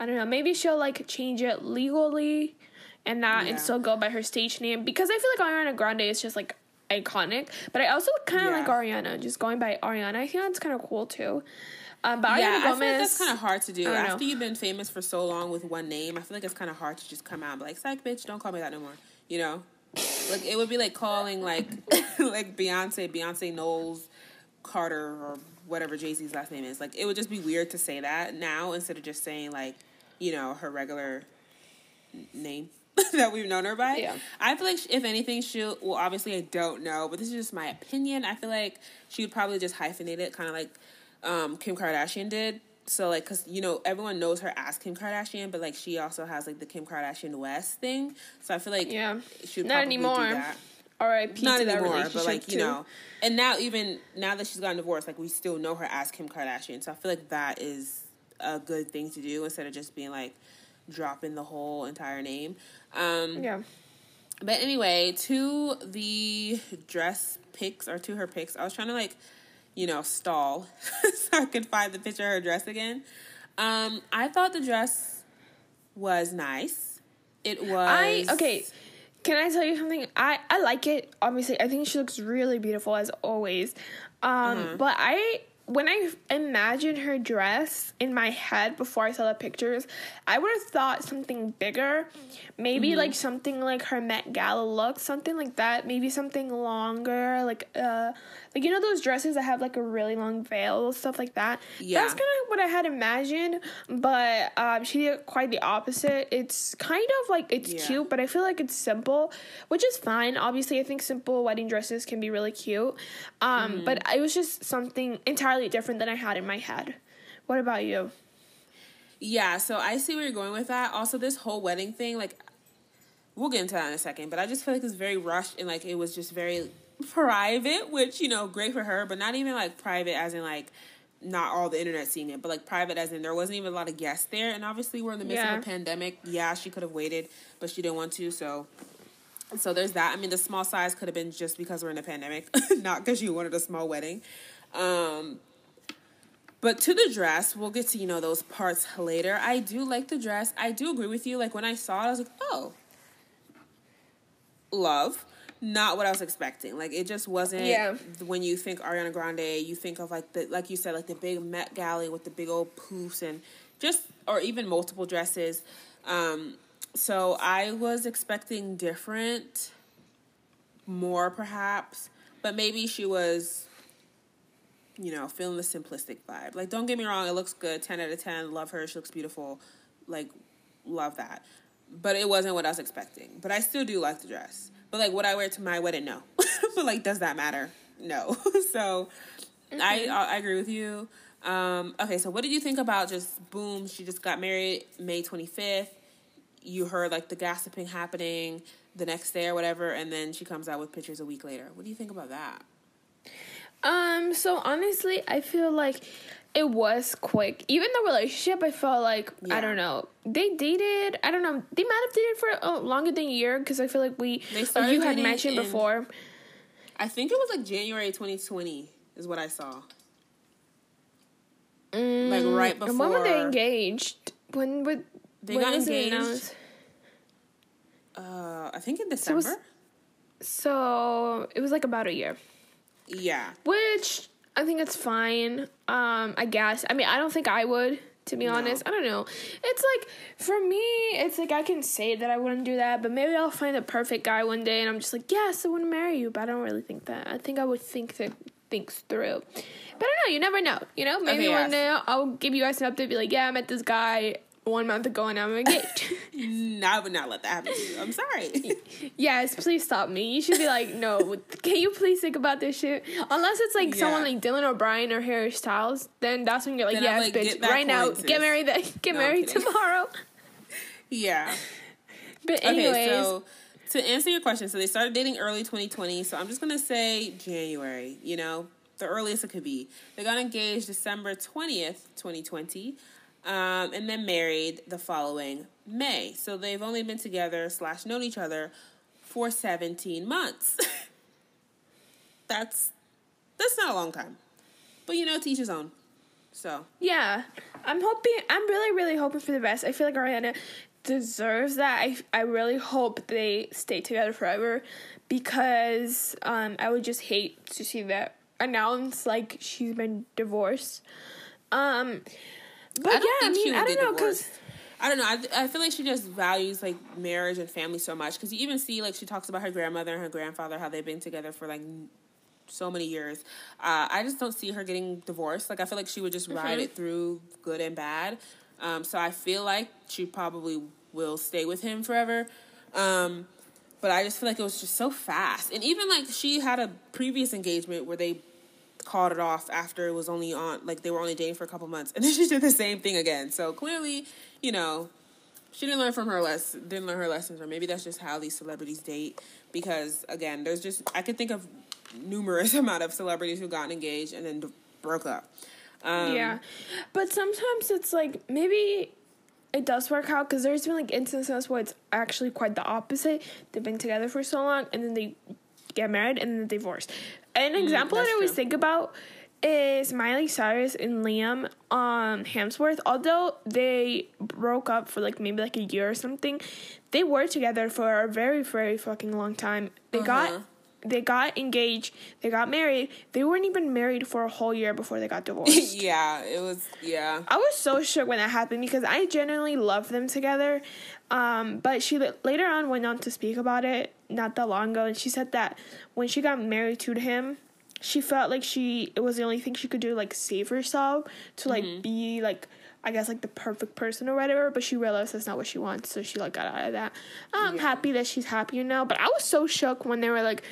I don't know. Maybe she'll like change it legally, and not
Yeah.
and still go by her stage name because I feel like Ariana Grande is just like iconic. But I also kind of
Yeah.
like Ariana, just going by Ariana. I think that's kind of cool too. Um, but
yeah,
Ariana
I feel
Gomez,
like that's kind of hard to do.
Don't know.
After you've been famous for so long with one name, I feel like it's kind of hard to just come out and be like, "Psych, bitch, don't call me that no more." You know, like it would be like calling like like Beyonce, Beyonce Knowles Carter or whatever Jay Z's last name is. Like it would just be weird to say that now instead of just saying like, you know, her regular name. that we've known her by.
Yeah.
I feel like if anything, she'll. Well, obviously, I don't know, but this is just my opinion. I feel like she would probably just hyphenate it, kind of like um, Kim Kardashian did. So, like, cause you know everyone knows her as Kim Kardashian, but like she also has like the Kim Kardashian West thing. So I feel like
Yeah.
she would
Not
probably
anymore.
do that.
R.I.P.
Not anymore, but like you know, and now even now that she's gotten divorced, like we still know her as Kim Kardashian. So I feel like that is a good thing to do instead of just being like dropping the whole entire name. Um,
Yeah.
but anyway, to the dress pics or to her pics, I was trying to like, you know, stall so I could find the picture of her dress again. Um, I thought the dress was nice. It was.
I okay. Can I tell you something? I I like it. Obviously, I think she looks really beautiful as always. Um,
Mm-hmm.
but I when I imagined her dress in my head before I saw the pictures, I would have thought something bigger. Maybe
Mm-hmm.
like something like her Met Gala look, something like that. Maybe something longer, like uh, like you know those dresses that have like a really long veil, stuff like that.
Yeah.
That's kind of what I had imagined, but um, she did quite the opposite. It's kind of like it's
Yeah.
cute, but I feel like it's simple, which is fine. Obviously, I think simple wedding dresses can be really cute, um,
Mm-hmm.
but it was just something entirely different than I had in my head. What about you?
Yeah, so I see where you're going with that. Also, this whole wedding thing, like, we'll get into that in a second, but I just feel like it's very rushed and like it was just very private, which, you know, great for her, but not even like private as in like not all the internet seeing it, but like private as in there wasn't even a lot of guests there. And obviously, we're in the midst
Yeah.
of a pandemic. Yeah, she could have waited, but she didn't want to, so. So there's that. I mean, the small size could have been just because we're in a pandemic, not because you wanted a small wedding. Um, but to the dress, we'll get to you know those parts later. I do like the dress. I do agree with you. Like when I saw it, I was like, oh, love. Not what I was expecting. Like it just wasn't.
Yeah.
When you think Ariana Grande, you think of like the like you said, like the big Met Gala with the big old poofs and just or even multiple dresses. Um, so I was expecting different, more perhaps, but maybe she was you know, feeling the simplistic vibe. Like, don't get me wrong, it looks good. 10 out of 10. Love her. She looks beautiful. Like, love that. But it wasn't what I was expecting. But I still do like the dress. But, like, would I wear it to my wedding? No. but, like, does that matter? No. so, mm-hmm. I, I agree with you. Um, okay, so what did you think about just boom, she just got married May 25th. You heard, like, the gossiping happening the next day or whatever, and then she comes out with pictures a week later. What do you think about that?
Um, so honestly, I feel like it was quick. Even the relationship, I felt like yeah. I don't know. They dated. I don't know. They might have dated for uh, longer than a year because I feel like we. They started you had mentioned before.
I think it was like January 2020 is what I saw.
Mm, like right before. When were they engaged? When would they when got engaged?
Uh, I think in December. So,
was, so it was like about a year.
Yeah.
Which I think it's fine. Um, I guess. I mean, I don't think I would, to be no. honest. I don't know. It's like for me, it's like I can say that I wouldn't do that, but maybe I'll find the perfect guy one day and I'm just like, yes, I want to marry you, but I don't really think that. I think I would think that things through. But I don't know, you never know. You know, maybe okay, one day I'll give you guys an update, be like, yeah, I met this guy one month ago and I'm engaged.
no, I would not let that happen to you. I'm sorry.
yes, please stop me. You should be like, no, can you please think about this shit? Unless it's like yeah. someone like Dylan O'Brien or Harry Styles, then that's when you're like, then yes, like, bitch, right now, get married. then, get no, married tomorrow.
yeah.
But anyways. Okay,
so to answer your question, so they started dating early 2020. So I'm just gonna say January. You know, the earliest it could be. They got engaged December 20th, 2020 um, and then married the following May. So they've only been together slash known each other for 17 months. that's that's not a long time. But you know, to each his own. So
Yeah. I'm hoping I'm really, really hoping for the best. I feel like Ariana deserves that. I I really hope they stay together forever because um I would just hate to see that announced like she's been divorced. Um but I yeah, I mean, I don't know because.
I don't know. I, I feel like she just values like marriage and family so much because you even see like she talks about her grandmother and her grandfather how they've been together for like so many years. Uh, I just don't see her getting divorced. Like I feel like she would just ride mm-hmm. it through good and bad. Um, so I feel like she probably will stay with him forever. Um, but I just feel like it was just so fast. And even like she had a previous engagement where they called it off after it was only on like they were only dating for a couple months and then she did the same thing again. So clearly you know she didn't learn from her lesson didn't learn her lessons or maybe that's just how these celebrities date because again there's just i could think of numerous amount of celebrities who got engaged and then broke up.
Um, yeah. But sometimes it's like maybe it does work out because there's been like instances where it's actually quite the opposite. They've been together for so long and then they get married and then divorce an mm, example mm, I always true. think about is Miley Cyrus and Liam um Hemsworth. Although they broke up for like maybe like a year or something, they were together for a very very fucking long time. They uh-huh. got they got engaged, they got married. They weren't even married for a whole year before they got divorced.
yeah, it was yeah.
I was so shook when that happened because I genuinely loved them together. Um, but she later on went on to speak about it not that long ago, and she said that when she got married to him, she felt like she it was the only thing she could do like save herself to like mm-hmm. be like I guess like the perfect person or whatever, but she realized that's not what she wants, so she like got out of that. I'm yeah. happy that she's happier now, but I was so shook when they were like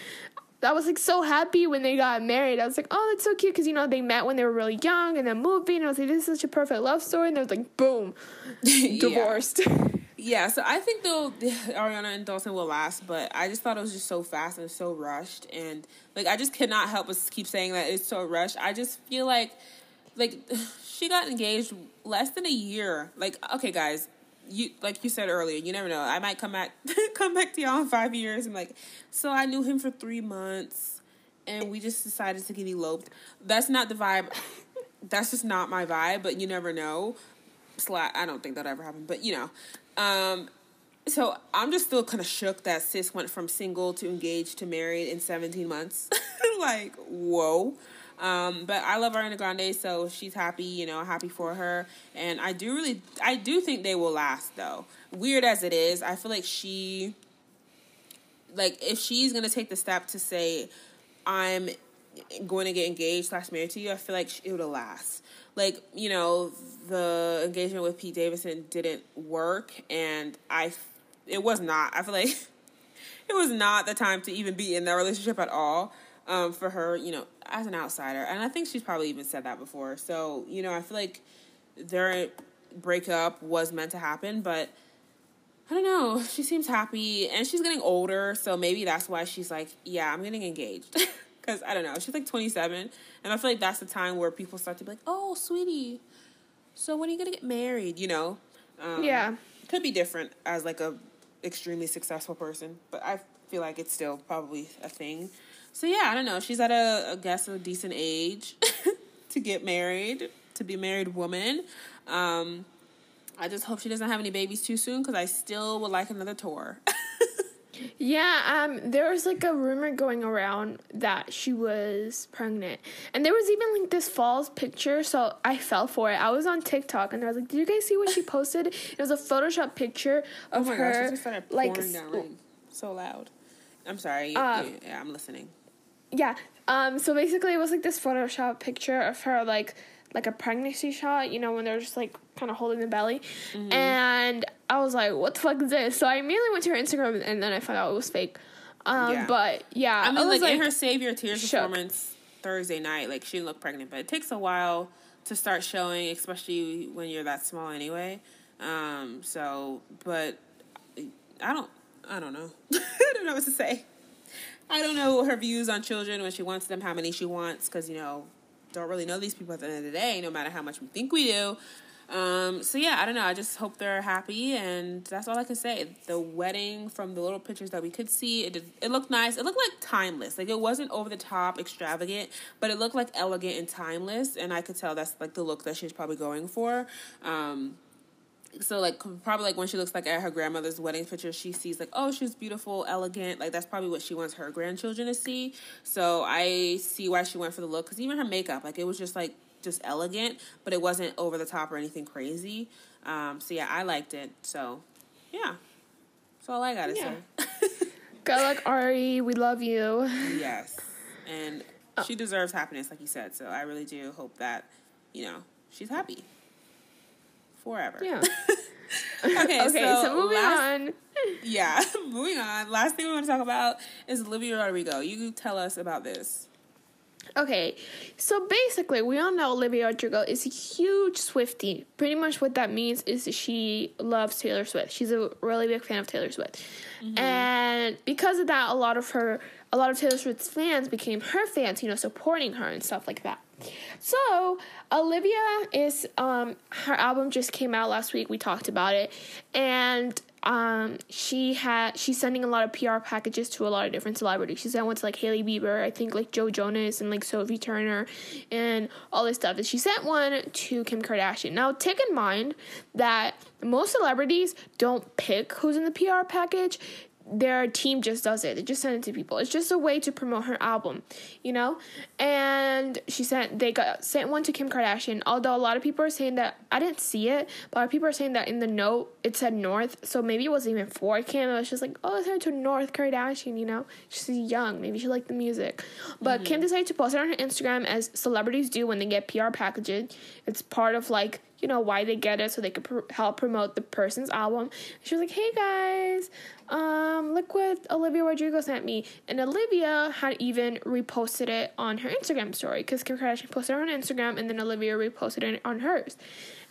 I was like so happy when they got married. I was like, oh, that's so cute because you know they met when they were really young and then moving. And I was like, this is such a perfect love story. And they was like, boom, divorced.
Yeah, so I think though Ariana and Dalton will last, but I just thought it was just so fast and so rushed, and like I just cannot help but keep saying that it's so rushed. I just feel like, like she got engaged less than a year. Like, okay, guys, you like you said earlier, you never know. I might come back come back to y'all in five years and like, so I knew him for three months, and we just decided to get eloped. That's not the vibe that's just not my vibe. But you never know. Slat, I don't think that'll ever happened. But you know, um, so I'm just still kind of shook that sis went from single to engaged to married in 17 months. like, whoa. Um, but I love Ariana Grande, so she's happy, you know, happy for her. And I do really, I do think they will last, though. Weird as it is, I feel like she, like, if she's gonna take the step to say, I'm going to get engaged slash married to you, I feel like it would last. Like, you know, the engagement with Pete Davidson didn't work, and I, it was not. I feel like it was not the time to even be in that relationship at all um, for her, you know, as an outsider. And I think she's probably even said that before. So, you know, I feel like their breakup was meant to happen, but I don't know. She seems happy and she's getting older. So maybe that's why she's like, yeah, I'm getting engaged. Because I don't know. She's like 27. And I feel like that's the time where people start to be like, oh, sweetie, so when are you going to get married? You know?
Um, yeah.
Could be different as like a extremely successful person, but I feel like it's still probably a thing. So yeah, I don't know. She's at a guess, of a decent age to get married, to be a married woman. Um, I just hope she doesn't have any babies too soon because I still would like another tour.
yeah, um, there was like a rumor going around that she was pregnant, and there was even like this false picture. So I fell for it. I was on TikTok, and I was like, "Did you guys see what she posted?" It was a Photoshop picture of oh her, gosh, like
down so loud. I'm sorry. Uh, yeah, I'm listening
yeah. Um. So basically, it was like this Photoshop picture of her, like like a pregnancy shot. You know, when they're just like kind of holding the belly, mm-hmm. and I was like, "What the fuck is this?" So I immediately went to her Instagram, and then I found out it was fake. Um. Yeah. But yeah,
I mean, I like, like, in her Save Your Tears shook. performance Thursday night, like she didn't look pregnant, but it takes a while to start showing, especially when you're that small anyway. Um. So, but I don't. I don't know. I don't know what to say. I don't know her views on children when she wants them, how many she wants, because you know, don't really know these people at the end of the day, no matter how much we think we do. Um, so yeah, I don't know. I just hope they're happy, and that's all I can say. The wedding, from the little pictures that we could see, it did, it looked nice. It looked like timeless. Like it wasn't over the top, extravagant, but it looked like elegant and timeless. And I could tell that's like the look that she's probably going for. Um, so like probably like when she looks like at her grandmother's wedding picture she sees like oh she's beautiful elegant. Like that's probably what she wants her grandchildren to see. So i see why she went for the look because even her makeup like it was just like just elegant but it wasn't over the top or anything crazy. Um so yeah i liked it. So yeah. That's all i gotta yeah. say.
Good luck ari. We love you.
Yes. And oh. she deserves happiness like you said. So i really do hope that you know she's happy forever. Yeah. okay, okay, so, so moving last, on. yeah, moving on. Last thing we want to talk about is Olivia Rodrigo. You tell us about this.
Okay, so basically, we all know Olivia Rodrigo is a huge Swiftie. Pretty much what that means is she loves Taylor Swift. She's a really big fan of Taylor Swift, mm-hmm. and because of that, a lot of her, a lot of Taylor Swift's fans became her fans. You know, supporting her and stuff like that. So Olivia is um her album just came out last week. We talked about it, and um she had she's sending a lot of PR packages to a lot of different celebrities. She sent one to like Hailey Bieber, I think like Joe Jonas and like Sophie Turner, and all this stuff. And she sent one to Kim Kardashian. Now take in mind that most celebrities don't pick who's in the PR package their team just does it. They just send it to people. It's just a way to promote her album, you know. And she sent they got sent one to Kim Kardashian. Although a lot of people are saying that I didn't see it, but a lot of people are saying that in the note it said North, so maybe it wasn't even for Kim. It was just like oh, it's sent to North Kardashian, you know. She's young, maybe she liked the music. But mm-hmm. Kim decided to post it on her Instagram as celebrities do when they get PR packages. It's part of like you know why they get it so they could pr- help promote the person's album. She was like, "Hey guys, um, look what Olivia Rodrigo sent me," and Olivia had even reposted it on her Instagram story because Kim Kardashian posted it on Instagram, and then Olivia reposted it on hers.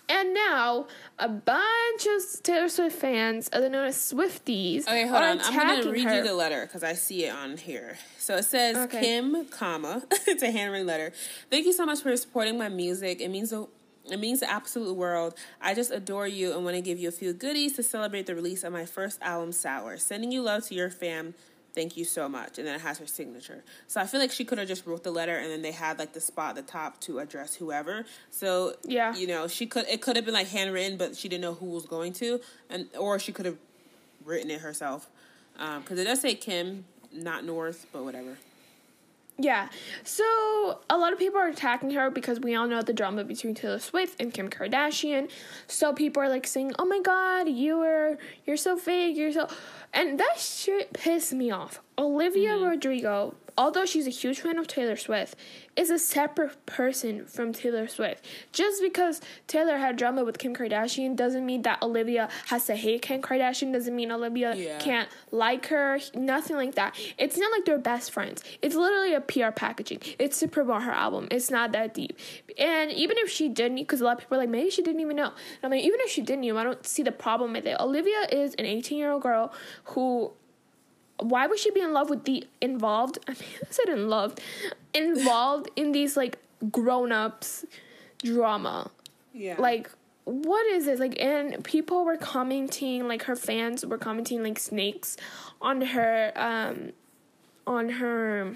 And now a bunch of Taylor Swift fans, other known as Swifties,
okay, hold on. I'm gonna read her. you the letter because I see it on here. So it says okay. Kim, comma. it's a handwritten letter. Thank you so much for supporting my music. It means the it means the absolute world. I just adore you and want to give you a few goodies to celebrate the release of my first album, Sour. Sending you love to your fam, thank you so much. And then it has her signature. So i feel like she could have just wrote the letter and then they had like the spot at the top to address whoever. So
Yeah.
you know she could it could have been like handwritten but she didn't know who was going to. And or she could have written it herself. Um, because it does say kim not north but whatever
Yeah. So a lot of people are attacking her because we all know the drama between Taylor Swift and Kim Kardashian. So people are like saying, "Oh my God, you are you're so fake. You're so," and that shit pissed me off. Olivia mm-hmm. Rodrigo, although she's a huge fan of Taylor Swift, is a separate person from Taylor Swift. Just because Taylor had drama with Kim Kardashian doesn't mean that Olivia has to hate Kim Kardashian. Doesn't mean Olivia
Yeah.
can't like her. Nothing like that. It's not like they're best friends. It's literally a PR packaging. It's to promote her album. It's not that deep. And even if she didn't, because a lot of people are like, maybe she didn't even know. And I'm like, even if she didn't know, I don't see the problem with it. Olivia is an 18 year old girl who why would she be in love with the involved I mean I said in love involved in these like grown ups drama.
yeah
Like what is this? Like and people were commenting, like her fans were commenting like snakes on her um on her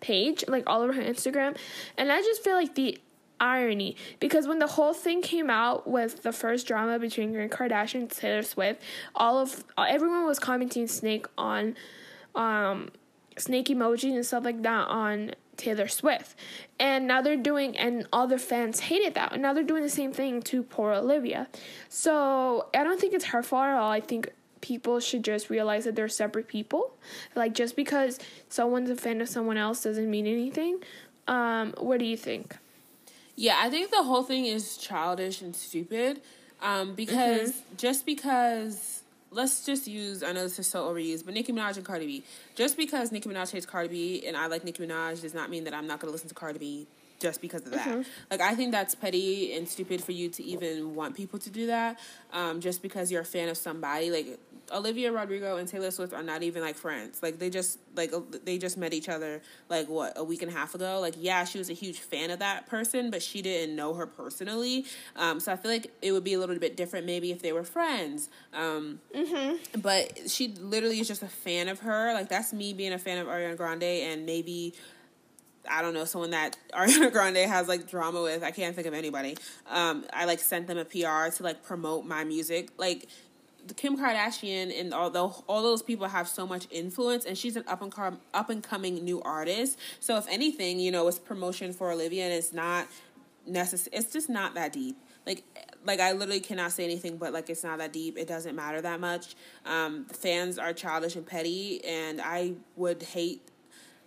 page, like all over her Instagram. And I just feel like the irony because when the whole thing came out with the first drama between Kim Kardashian and Taylor Swift, all of everyone was commenting snake on um snake emojis and stuff like that on Taylor Swift. And now they're doing and all their fans hated that. And now they're doing the same thing to poor Olivia. So I don't think it's her fault at all. I think people should just realize that they're separate people. Like just because someone's a fan of someone else doesn't mean anything. Um, what do you think?
Yeah, I think the whole thing is childish and stupid. Um, because just because let's just use I know this is so overused, but Nicki Minaj and Cardi B. Just because Nicki Minaj hates Cardi B and I like Nicki Minaj does not mean that I'm not gonna listen to Cardi B just because of that. Like I think that's petty and stupid for you to even want people to do that. Um, just because you're a fan of somebody. Like Olivia Rodrigo and Taylor Swift are not even like friends. Like they just like uh, they just met each other like what a week and a half ago. Like yeah, she was a huge fan of that person, but she didn't know her personally. Um, so I feel like it would be a little bit different maybe if they were friends. Um, but she literally is just a fan of her. Like that's me being a fan of Ariana Grande and maybe I don't know, someone that Ariana Grande has like drama with. I can't think of anybody. Um, I like sent them a PR to like promote my music. Like Kim Kardashian and all although all those people have so much influence and she's an up and com- up and coming new artist. So if anything, you know, it's promotion for Olivia and it's not necessary. It's just not that deep. Like like I literally cannot say anything but like it's not that deep. It doesn't matter that much. Um, fans are childish and petty and I would hate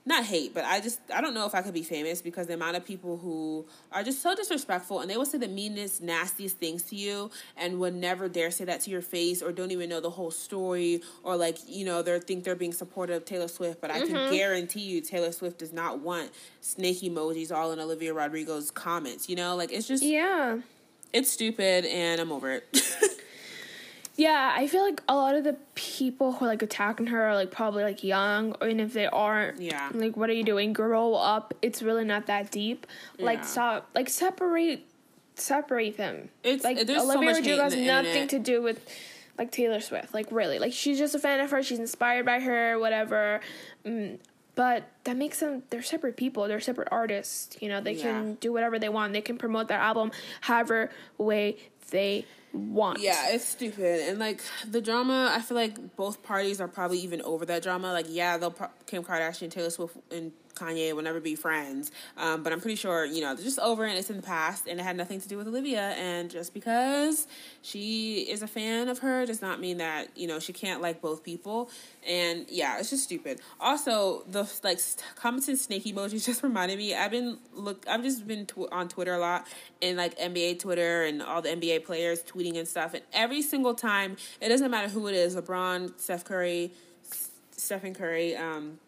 not hate, but I just I don't know if I could be famous because the amount of people who are just so disrespectful and they will say the meanest, nastiest things to you and would never dare say that to your face or don't even know the whole story or like you know they think they're being supportive of Taylor Swift, but I can mm-hmm. guarantee you Taylor Swift does not want snake emojis all in Olivia Rodrigo's comments. You know, like it's just
Yeah.
it's stupid and I'm over it.
Yeah, I feel like a lot of the people who are like attacking her are like probably like young, or and if they aren't,
Yeah.
like what are you doing? Grow up. It's really not that deep.
Yeah.
Like stop. Like separate, separate them.
It's-
like
there's so
Olivia
much
Rodrigo has nothing to do with like Taylor Swift. Like really, like she's just a fan of her. She's inspired by her, whatever. Mm, but that makes them they're separate people. They're separate artists. You know, they
Yeah.
can do whatever they want. They can promote their album however way they want.
Yeah, it's stupid. And like the drama, I feel like both parties are probably even over that drama. Like, yeah, they'll pro- Kim Kardashian, Taylor Swift, and Kanye will never be friends. Um, but I'm pretty sure you know they're just over and it's in the past, and it had nothing to do with Olivia. And just because she is a fan of her does not mean that you know she can't like both people. And yeah, it's just stupid. Also, the like comments and snake emojis just reminded me. I've been look. I've just been tw- on Twitter a lot and like NBA Twitter and all the NBA players tweeting and stuff. And every single time, it doesn't matter who it is: LeBron, Steph Curry, Stephen Curry, um,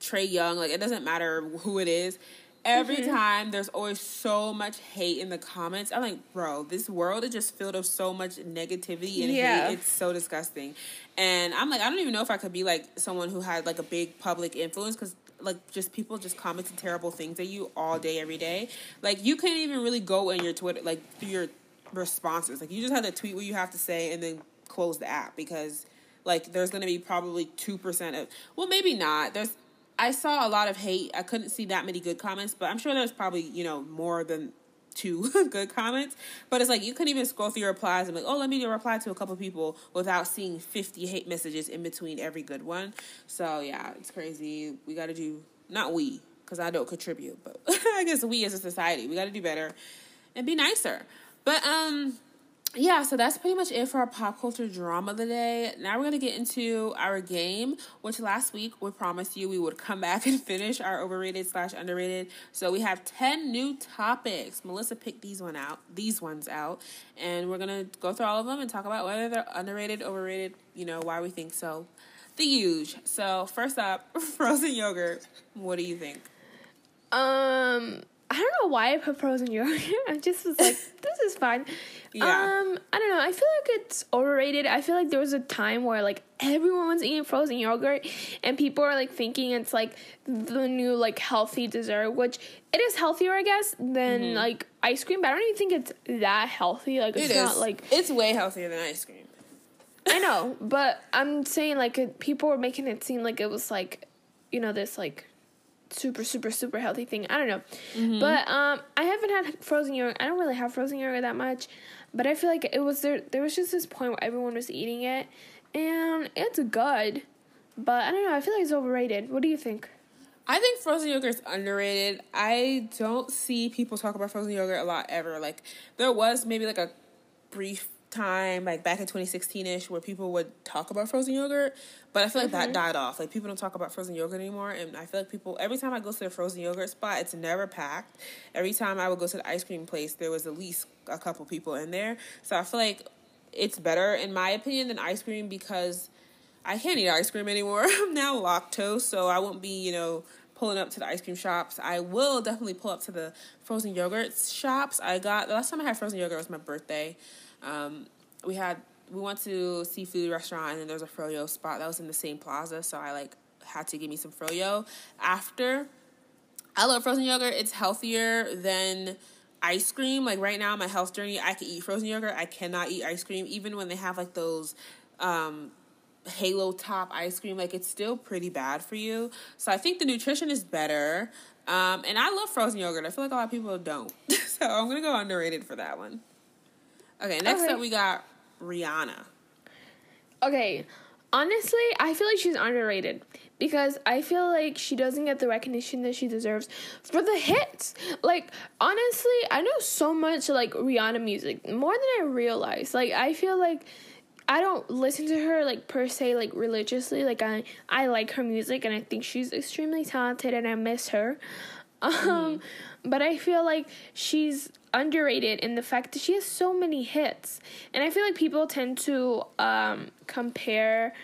Trae Young. Like it doesn't matter who it is. Every mm-hmm. time there's always so much hate in the comments. I'm like, bro, this world is just filled with so much negativity and
Yeah.
hate. It's so disgusting. And I'm like, I don't even know if I could be like someone who had like a big public influence because like just people just commenting terrible things at you all day, every day. Like you can't even really go in your Twitter like through your responses. Like you just have to tweet what you have to say and then close the app because like there's gonna be probably two percent of well maybe not. There's I saw a lot of hate. I couldn't see that many good comments, but I'm sure there's probably, you know, more than two good comments. But it's like you couldn't even scroll through your replies and like, oh, let me reply to a couple people without seeing 50 hate messages in between every good one. So yeah, it's crazy. We got to do, not we, because I don't contribute, but I guess we as a society, we got to do better and be nicer. But um, yeah, so that's pretty much it for our pop culture drama of the day. Now we're gonna get into our game, which last week we promised you we would come back and finish our overrated slash underrated. So we have ten new topics. Melissa picked these one out, these ones out, and we're gonna go through all of them and talk about whether they're underrated, overrated, you know, why we think so. The huge. So first up, frozen yogurt. What do you think?
Um I don't know why I put frozen yogurt. I just was like, this is fine. Yeah. Um, I don't know. I feel like it's overrated. I feel like there was a time where like everyone was eating frozen yogurt and people are like thinking it's like the new like healthy dessert, which it is healthier, I guess, than mm-hmm. like ice cream, but I don't even think it's that healthy. Like it's it not like
it's way healthier than ice cream.
I know, but I'm saying like people were making it seem like it was like, you know, this like super super super healthy thing. I don't know, mm-hmm. but um, I haven't had frozen yogurt. I don't really have frozen yogurt that much, but I feel like it was there. There was just this point where everyone was eating it, and it's good, but I don't know. I feel like it's overrated. What do you think?
I think frozen yogurt is underrated. I don't see people talk about frozen yogurt a lot ever. Like there was maybe like a brief time, like back in 2016 ish, where people would talk about frozen yogurt, but I feel like mm-hmm. that died off. Like people don't talk about frozen yogurt anymore, and I feel like people every time I go to the frozen yogurt spot, it's never packed. Every time I would go to the ice cream place, there was at least a couple people in there. So I feel like it's better in my opinion than ice cream because I can't eat ice cream anymore. I'm now lactose, so I won't be you know pulling up to the ice cream shops. I will definitely pull up to the frozen yogurt shops. I got the last time I had frozen yogurt was my birthday. Um, we had we went to seafood restaurant and then there's a froyo spot that was in the same plaza, so I like had to give me some froyo after. I love frozen yogurt. It's healthier than ice cream. Like right now, my health journey, I can eat frozen yogurt. I cannot eat ice cream, even when they have like those um, halo top ice cream. Like it's still pretty bad for you. So I think the nutrition is better. Um, and I love frozen yogurt. I feel like a lot of people don't. so I'm gonna go underrated for that one. Okay, next okay. up we got Rihanna.
Okay, honestly, I feel like she's underrated because I feel like she doesn't get the recognition that she deserves for the hits. Like honestly, I know so much like Rihanna music more than I realize. Like I feel like I don't listen to her like per se like religiously. Like I I like her music and I think she's extremely talented and I miss her. Um mm-hmm. But I feel like she's underrated in the fact that she has so many hits. And I feel like people tend to um, compare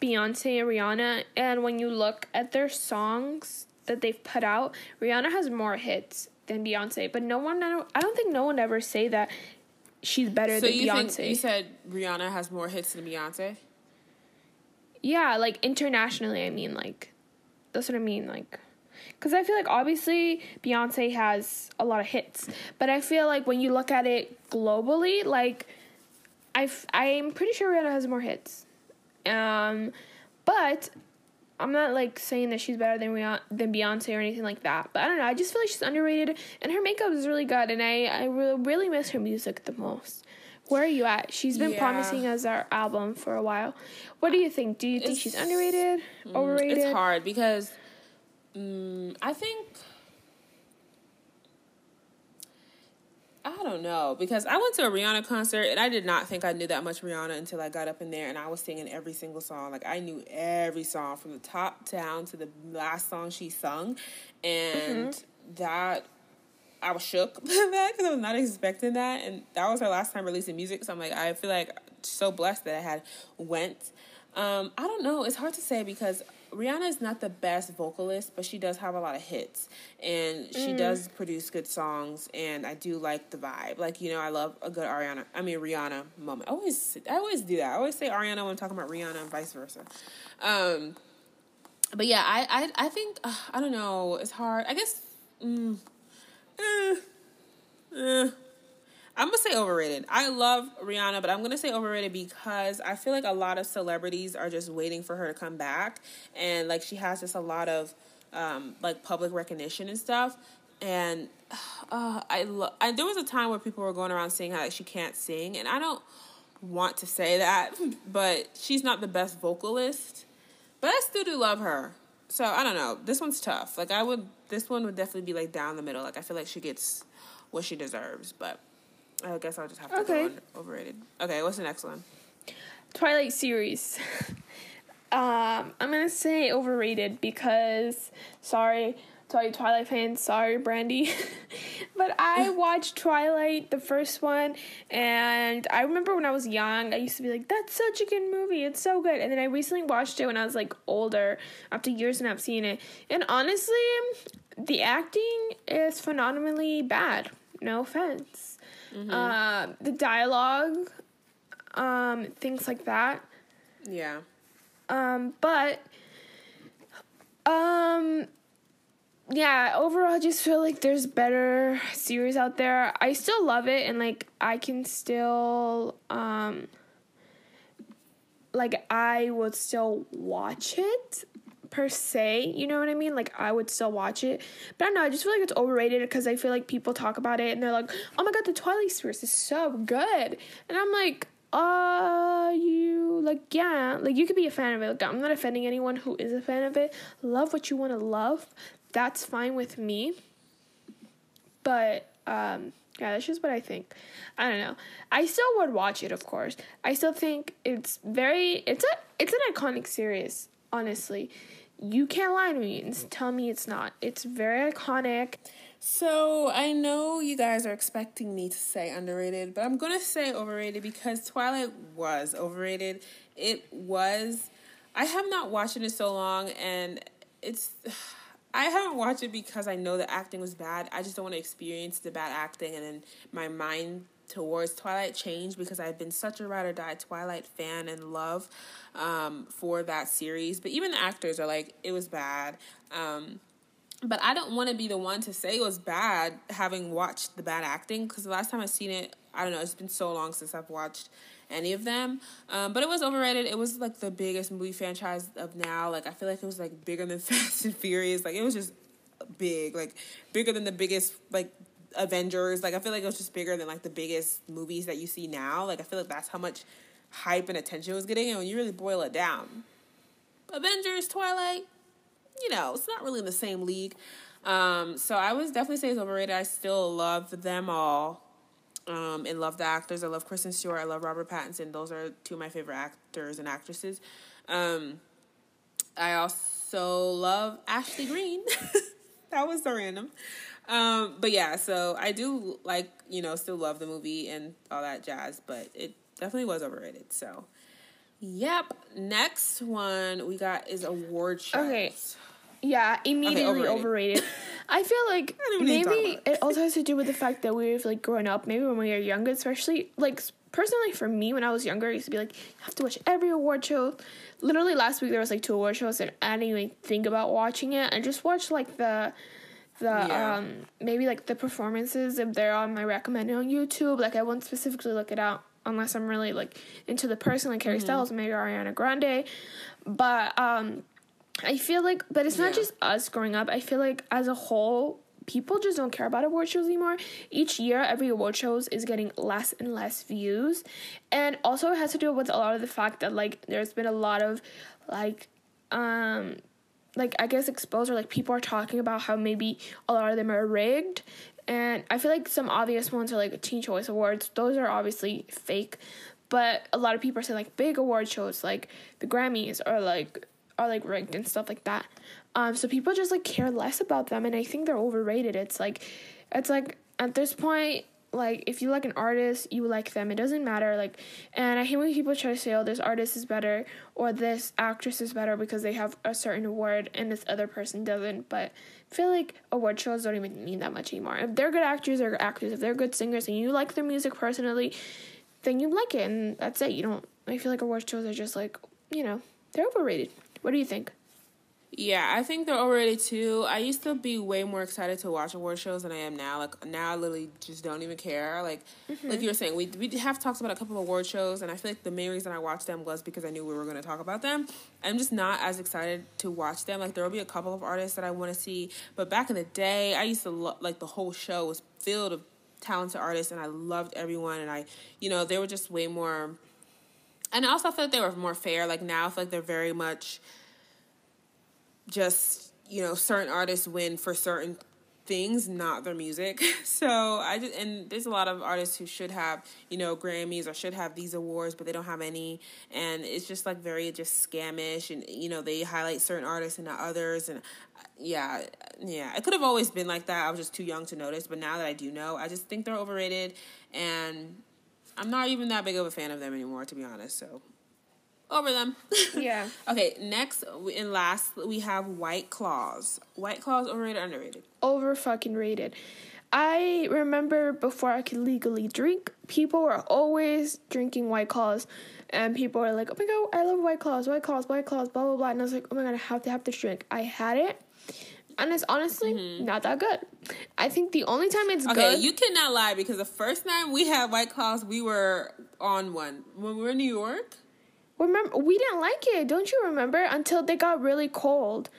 Beyonce and Rihanna. And when you look at their songs that they've put out, Rihanna has more hits than Beyonce. But no one, I don't, I don't think no one ever say that she's better so than you Beyonce. Think
you said Rihanna has more hits than Beyonce?
Yeah, like internationally, I mean, like, that's what I mean, like. Because I feel like obviously Beyonce has a lot of hits, but I feel like when you look at it globally, like I I'm pretty sure Rihanna has more hits. Um, but I'm not like saying that she's better than Rihanna, than Beyonce or anything like that. But I don't know. I just feel like she's underrated, and her makeup is really good, and I I really miss her music the most. Where are you at? She's been yeah. promising us our album for a while. What do you think? Do you think she's underrated, mm, overrated?
It's hard because Mm, I think I don't know because I went to a Rihanna concert and I did not think I knew that much Rihanna until I got up in there and I was singing every single song. Like I knew every song from the top down to the last song she sung, and mm-hmm. that I was shook by that because I was not expecting that, and that was her last time releasing music. So I'm like, I feel like so blessed that I had went. Um, I don't know. It's hard to say because Rihanna is not the best vocalist, but she does have a lot of hits and she mm. does produce good songs and I do like the vibe. Like, you know, I love a good Ariana I mean Rihanna moment. I always I always do that. I always say Ariana when I'm talking about Rihanna and vice versa. Um but yeah, I I I think uh, I don't know, it's hard. I guess mm, eh, eh. I'm gonna say overrated. I love Rihanna, but I'm gonna say overrated because I feel like a lot of celebrities are just waiting for her to come back, and like she has just a lot of um, like public recognition and stuff. And uh, I, lo- I there was a time where people were going around saying how like, she can't sing, and I don't want to say that, but she's not the best vocalist. But I still do love her. So I don't know. This one's tough. Like I would, this one would definitely be like down the middle. Like I feel like she gets what she deserves, but I guess I'll just have to
Okay.
go on overrated. Okay, what's the next one?
Twilight series. um, I'm gonna say overrated because sorry, sorry Twilight fans, sorry Brandy, but I watched Twilight the first one, and I remember when I was young, I used to be like, "That's such a good movie, it's so good," and then I recently watched it when I was like older, after years and I've seen it, and honestly, the acting is phenomenally bad. No offense. Uh, the dialogue um, things like that.
Yeah.
Um, but um, yeah, overall, I just feel like there's better series out there. I still love it, and like I can still um, like I would still watch it per se. You know what I mean? Like I would still watch it, but I don't know. I just feel like it's overrated because I feel like people talk about it and they're like, "Oh my god, the Twilight series is so good," and I'm like. Uh, you like yeah, like you could be a fan of it. Like, I'm not offending anyone who is a fan of it. Love what you want to love. That's fine with me. But um, yeah, that's just what I think. I don't know. I still would watch it, of course. I still think it's very. It's a. It's an iconic series. Honestly, you can't lie to me and tell me it's not. It's very iconic.
So I know you guys are expecting me to say underrated, but I'm gonna say overrated because Twilight was overrated. It was. I have not watched it in so long, and it's. I haven't watched it because I know the acting was bad. I just don't want to experience the bad acting, and then my mind towards Twilight changed because I've been such a ride or die Twilight fan and love um, for that series. But even the actors are like, it was bad. Um, but I don't want to be the one to say it was bad having watched the bad acting because the last time I seen it, I don't know, it's been so long since I've watched any of them. Um, but it was overrated. It was like the biggest movie franchise of now. Like I feel like it was like bigger than Fast and Furious. Like it was just big, like bigger than the biggest like Avengers. Like I feel like it was just bigger than like the biggest movies that you see now. Like I feel like that's how much hype and attention was getting. And when you really boil it down, Avengers, Twilight, you know, it's not really in the same league. Um, so I would definitely say it's overrated. I still love them all. Um, and love the actors. I love Kristen Stewart. I love Robert Pattinson. Those are two of my favorite actors and actresses. Um, I also love Ashley Greene. that was so random. Um, but yeah, so I do like, you know, still love the movie and all that jazz, but it definitely was overrated. So, yep. Next one we got is award shows.
Okay. Yeah, immediately
overrated.
overrated. I feel like
don't even need to talk
maybe
it.
it also has to do with the fact that we've like grown up. Maybe when we were younger, especially like personally for me when I was younger, I used to be like, you have to watch every award show. Literally last week there was like two award shows and I didn't even think about watching it. I just watched like the the
Yeah.
um maybe like the performances if they're on my recommended on YouTube. Like I won't specifically look it out unless I'm really like into the person like
Mm-hmm.
Harry Styles, maybe Ariana Grande. But um I feel like, but it's not
Yeah.
just us growing up. I feel like as a whole, people just don't care about award shows anymore. Each year, every award shows is getting less and less views, and also it has to do with a lot of the fact that like there's been a lot of like um like I guess exposure. Like people are talking about how maybe a lot of them are rigged. And I feel like some obvious ones are like Teen Choice Awards. Those are obviously fake. But a lot of people are saying like big award shows like the Grammys are like are like rigged and stuff like that. Um so people just like care less about them and I think they're overrated. It's like it's like at this point like if you like an artist, you like them. It doesn't matter. Like, and I hate when people try to say, "Oh, this artist is better" or "this actress is better" because they have a certain award and this other person doesn't. But I feel like award shows don't even mean that much anymore. If they're good actors, they're good actors. If they're good singers and you like their music personally, then you like it, and that's it. You don't. I feel like award shows are just like you know they're overrated. What do you think?
Yeah, I think they're overrated too. I used to be way more excited to watch award shows than I am now. Like now, I literally just don't even care. Like,
Mm-hmm.
like you were saying, we we have talked about a couple of award shows, and I feel like the main reason I watched them was because I knew we were going to talk about them. I'm just not as excited to watch them. Like there will be a couple of artists that I want to see, but back in the day, I used to lo- like the whole show was filled of talented artists, and I loved everyone, and I, you know, they were just way more. And I also feel like they were more fair. Like now, I feel like they're very much just you know certain artists win for certain things not their music. So i just and there's a lot of artists who should have you know grammys or should have these awards but they don't have any. And it's just like very just scamish and you know they highlight certain artists and not others. And yeah yeah. It could have always been like that. I was just too young to notice. But now that i do know i just think they're overrated. And i'm not even that big of a fan of them anymore to be honest. So over them
Yeah.
Okay, next and last we have White Claws. White Claws overrated, underrated.
over fucking rated. I remember before I could legally drink, people were always drinking White Claws, and people were like, "Oh my god, I love White Claws, White Claws, White Claws, blah blah blah." And I was like, "Oh my god, I have to have this drink." I had it, and it's honestly mm-hmm. not that good. I think the only time it's
Okay,
good,
you cannot lie because the first time we had White Claws, we were on one when we were in New York.
Remember we didn't like it. Don't you remember? Until they got really cold.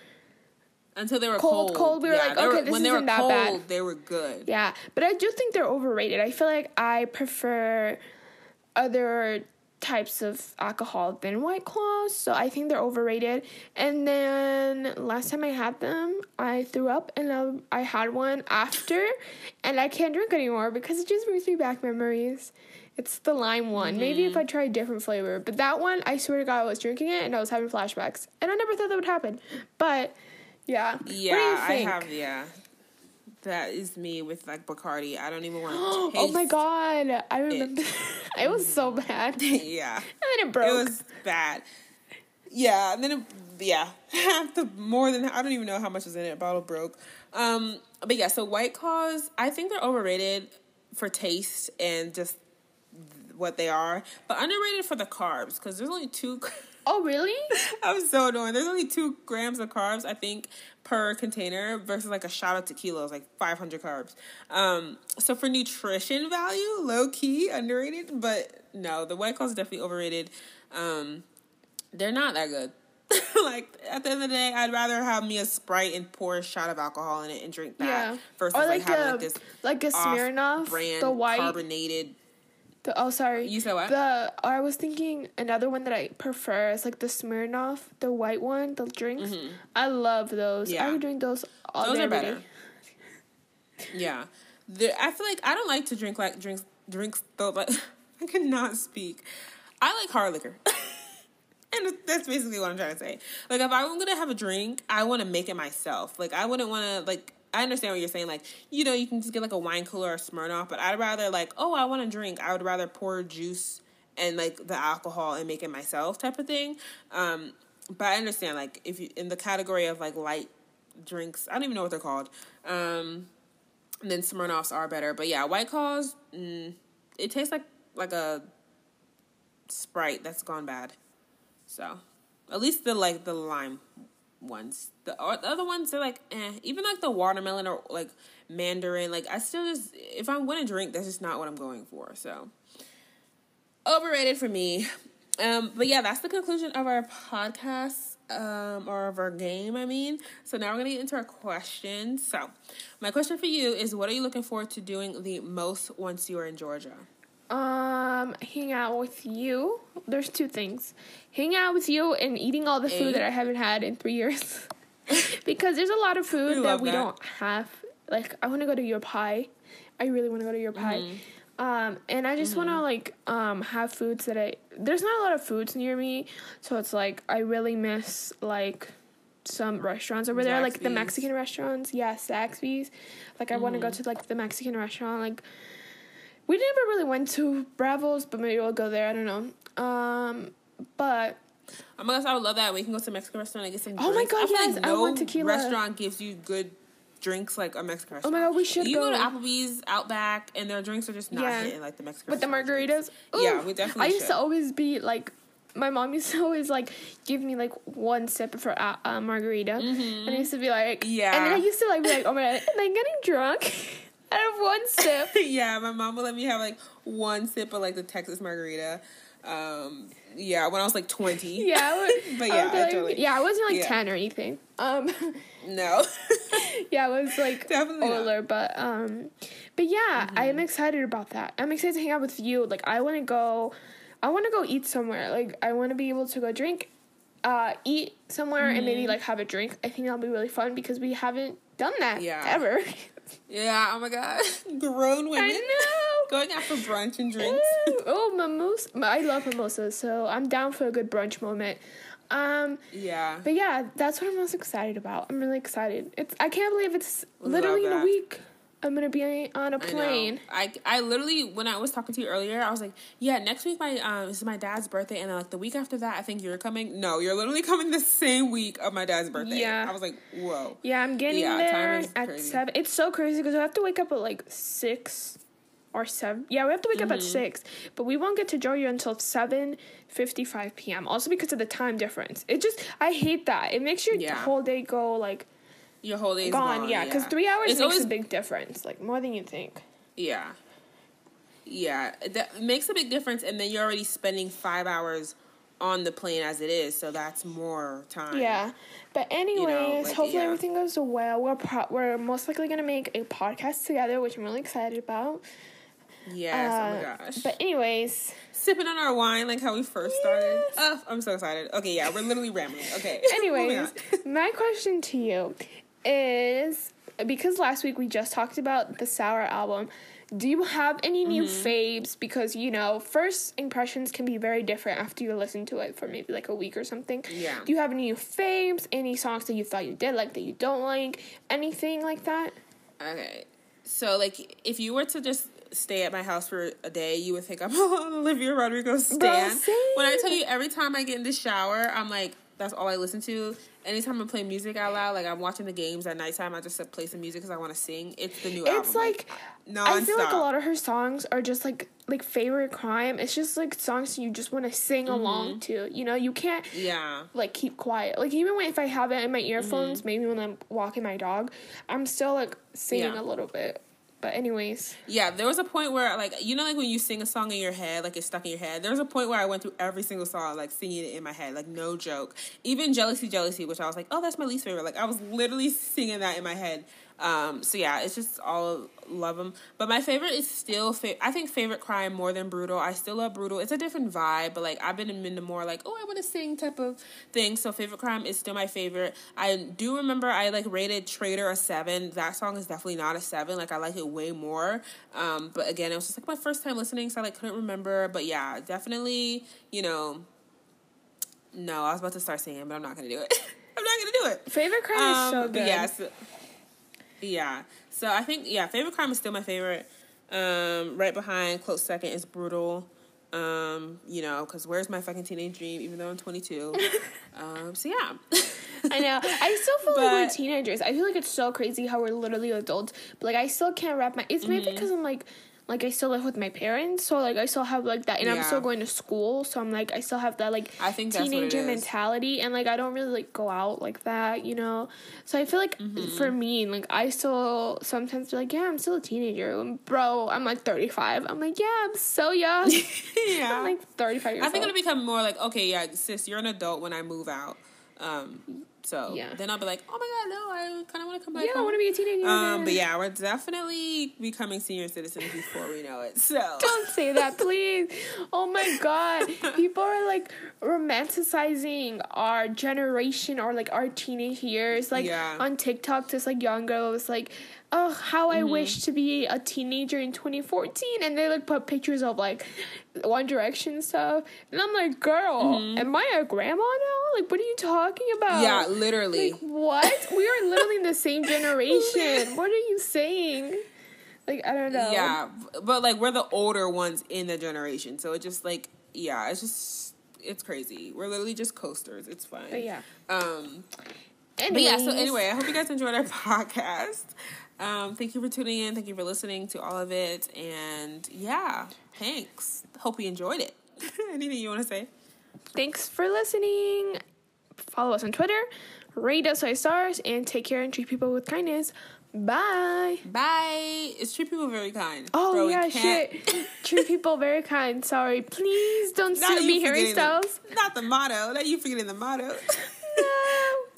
Until they were
Cold,
cold.
cold, we were like, okay, this
when they were
isn't that
cold,
bad.
they were good.
Yeah, but I do think they're overrated. I feel like I prefer other types of alcohol than White Claws, so I think they're overrated. And then last time I had them, I threw up and I, I had one after, and I can't drink anymore because it just brings me back memories. It's the lime one. Maybe if I try a different flavor, but that one, I swear to God, I was drinking it and I was having flashbacks, and I never thought that would happen. But yeah,
Yeah,
what do you
I have. Yeah, that is me with like Bacardi. I don't even want to.
oh my god, I remember. it was so bad.
Yeah.
And then it broke.
It was bad. Yeah, and then it, yeah, half the more than I don't even know how much was in it. Bottle broke. Um, but yeah, so White Claws, I think they're overrated for taste and just what they are, but underrated for the carbs because there's only two.
oh really?
I'm so annoying. There's only two grams of carbs, I think, per container versus like a shot of tequila is like 500 carbs. Um, so for nutrition value, low key underrated, but no, the White Claws is definitely overrated. Um, they're not that good. like at the end of the day, I'd rather have me a Sprite and pour a shot of alcohol in it and drink that
Yeah.
versus
Or
like,
like
having
a
like this
like a Smirnoff,
brand
the white.
carbonated.
The, oh sorry.
You said what?
The I was thinking another one that I prefer is like the Smirnoff, the white one, the drinks. I love those.
Mm-hmm. Yeah.
I would drink those all
Those
day.
are better. Yeah, the, I feel like I don't like to drink like drinks drinks though. But I cannot speak. I like hard liquor, and that's basically what I'm trying to say. Like if I'm gonna have a drink, I want to make it myself. Like I wouldn't want to like. I understand what you're saying. Like you know, you can just get like a wine cooler or Smirnoff, but I'd rather like, oh, I want to drink. I would rather pour juice and like the alcohol and make it myself type of thing. Um, but I understand like if you in the category of like light drinks, I don't even know what they're called. Um, then Smirnoffs are better, but yeah, White Claws, mm, it tastes like like a Sprite that's gone bad. So, at least the like the lime ones. The, the other ones they're like, eh. Even like the watermelon or like mandarin, like I still just if I'm gonna drink, that's just not what I'm going for. So, overrated for me. Um, but yeah, that's the conclusion of our podcast, um, or of our game, I mean. So now we're gonna get into our questions. So, my question for you is what are you looking forward to doing the most once you are in Georgia?
Um, hang out with you. There's two things: hang out with you and eating all the food that I haven't had in three years. because there's a lot of food
We
that we
that.
don't have. Like, I want to go to your pie. I really want to go to your pie.
Mm-hmm.
Um, and I just want to like um have foods that I. There's not a lot of foods near me, so it's like I really miss like some restaurants over there, like the Mexican restaurants. Yeah, Zaxby's. Like I want
Mm-hmm.
to go to like the Mexican restaurant. Like we never really went to Bravos, but maybe we'll go there. I don't know. Um, but
Oh my gosh, I would love that. We can go to a Mexican restaurant and get some.
Oh my. God,
I
yes,
like
I
no
want tequila.
restaurant gives you good drinks like a Mexican restaurant.
Oh my God, we should
You
go.
go to Applebee's, Outback, and their drinks are just not
Yeah.
hitting like the Mexican.
with the margaritas.
drinks. Yeah, we definitely
I used
should.
to always be like my mom used to always like give me like one sip of her uh, margarita, and I used to be like,
Yeah.
and then I used to like be like, oh my god, am I getting drunk? Out of one sip.
yeah, my mom would let me have like one sip of like the Texas margarita. Um, yeah, when I was like twenty.
Yeah, I would,
But yeah,
would be
I totally-
yeah, I wasn't like
yeah.
ten or anything. Um,
No.
yeah, I was like
Definitely not.
older, but um, but yeah, I am excited about that. I'm excited to hang out with you. Like, I want to go, I want to go eat somewhere. Like, I want to be able to go drink, uh, eat somewhere, and maybe like have a drink. I think that'll be really fun because we haven't done that
Yeah.
ever.
Yeah. Oh my god. Grown women
I know.
going out for brunch and drinks.
Ooh, oh, mimosa! I love mimosas, so I'm down for a good brunch moment. Um,
Yeah.
but yeah, that's what I'm most excited about. I'm really excited. It's I can't believe it's literally in a week. I'm gonna be on a plane.
I I literally when I was talking to you earlier, I was like, yeah, next week my um this is my dad's birthday, and then like the week after that, I think you're coming. No, you're literally coming the same week of my dad's birthday.
Yeah.
I was like, whoa.
Yeah, I'm getting
Yeah,
there at
crazy.
seven. It's so crazy because we have to wake up at like six or seven. Yeah, we have to wake up at
Mm-hmm.
six, but we won't get to Georgia until seven fifty-five p.m. Also because of the time difference. It just I hate that. It makes your
Yeah.
whole day go like
Your whole day's
gone.
gone.
yeah, because three hours
It's
makes
always
a big difference. Like more than you think.
Yeah. Yeah, that makes a big difference, and then you're already spending five hours on the plane as it is, so that's more time.
Yeah, but anyways,
like,
hopefully
yeah.
everything goes well. We're pro- we're most likely gonna make a podcast together, which I'm really excited about.
Yes. oh
Uh,
my gosh.
But anyways,
Sipping on our wine like how we first started.
Yes.
Oh, I'm so excited. Okay, yeah, we're literally rambling. Okay.
Anyways, my question to you is because last week we just talked about the Sour album. Do you have any new
Mm-hmm.
faves? Because you know, first impressions can be very different after you listen to it for maybe like a week or something.
Yeah.
Do you have any new faves? Any songs that you thought you did like that you don't like? Anything like that?
Okay. So, like, if you were to just stay at my house for a day, you would think I'm Olivia Rodrigo stan. When I tell you, every time I get in the shower, I'm like, that's all I listen to. Anytime I play music out loud, like I'm watching the games at nighttime, I just play some music because I want to sing. It's the new album.
It's like
non
I feel like a lot of her songs are just like like favorite crime. It's just like songs you just want to sing
Mm-hmm.
along to. You know, you can't
Yeah.
like keep quiet. Like even when if I have it in my
Mm-hmm.
earphones, maybe when I'm walking my dog, I'm still like singing
Yeah.
a little bit. But anyways,
Yeah, there was a point where, like, you know, like when you sing a song in your head, like it's stuck in your head. There was a point where I went through every single song, like singing it in my head, like no joke. Even "Jealousy, Jealousy," which I was like, oh, that's my least favorite. Like I was literally singing that in my head. Um, so yeah, it's just all love them. But my favorite is still, fa- I think, favorite crime more than brutal. I still love brutal. It's a different vibe, but like I've been into more like, oh, I want to sing type of thing. So favorite crime is still my favorite. I do remember I like rated Traitor a seven. That song is definitely not a seven. Like I like it way more. Um, but again, it was just like my first time listening, so I like couldn't remember. But yeah, definitely, you know. No, I was about to start singing, but I'm not gonna do it. I'm not gonna do it.
favorite crime is so
Um,
good.
Yeah, so, yeah. So I think yeah, favorite crime is still my favorite. Um, right behind, close second is brutal. Um, you know, because where's my fucking teenage dream? Even though I'm 22. um, so yeah.
I know. I still feel like we're teenagers. I feel like it's so crazy how we're literally adults. But like I still can't wrap my. It's
Mm-hmm.
maybe because I'm like, like I still live with my parents, so like I still have like that, and I'm still going to school, so I'm like I still have that like
I think that's what it
teenager mentality, and like I don't really like go out like that, you know. So I feel like
Mm-hmm.
for me, like I still sometimes be like, yeah, I'm still a teenager, bro. I'm like 35. I'm like, yeah, I'm so young.
yeah.
I'm like 35 years
I think
old.
it'll become more like, okay, yeah, sis, you're an adult when I move out. Um, so
Yeah.
then I'll be like, oh my god, no, I kind of want to come back.
yeah, I want to be a teenager.
Um, but yeah, we're definitely becoming senior citizens before we know it. So
Don't say that, please. Oh my god. People are like romanticizing our generation or like our teenage years. Like
Yeah.
on TikTok, this like young girl was like, Oh, how I wish to be a teenager in 2014. And they like put pictures of like One Direction stuff. And I'm like, Girl, am I a grandma now? Like, what are you talking about?
yeah, literally.
Like, what? we are literally in the same generation. what are you saying? Like, I don't know.
Yeah, but like we're the older ones in the generation, so it just like yeah, it's just it's crazy. We're literally just coasters. It's fine.
But yeah.
Um. But yeah. So anyway, I hope you guys enjoyed our podcast. Um. Thank you for tuning in. Thank you for listening to all of it. And yeah, thanks. Hope you enjoyed it. Anything you want to say?
thanks for listening. Follow us on Twitter, rate us five stars, and take care and treat people with kindness. Bye.
Bye. It's treat people very kind.
Oh
Bro,
yeah, shit. Treat people very kind. Sorry. Please don't sue me, Harry
the-
Styles.
not the motto. Not you forgetting the motto.
No.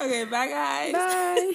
okay, bye guys.
Bye.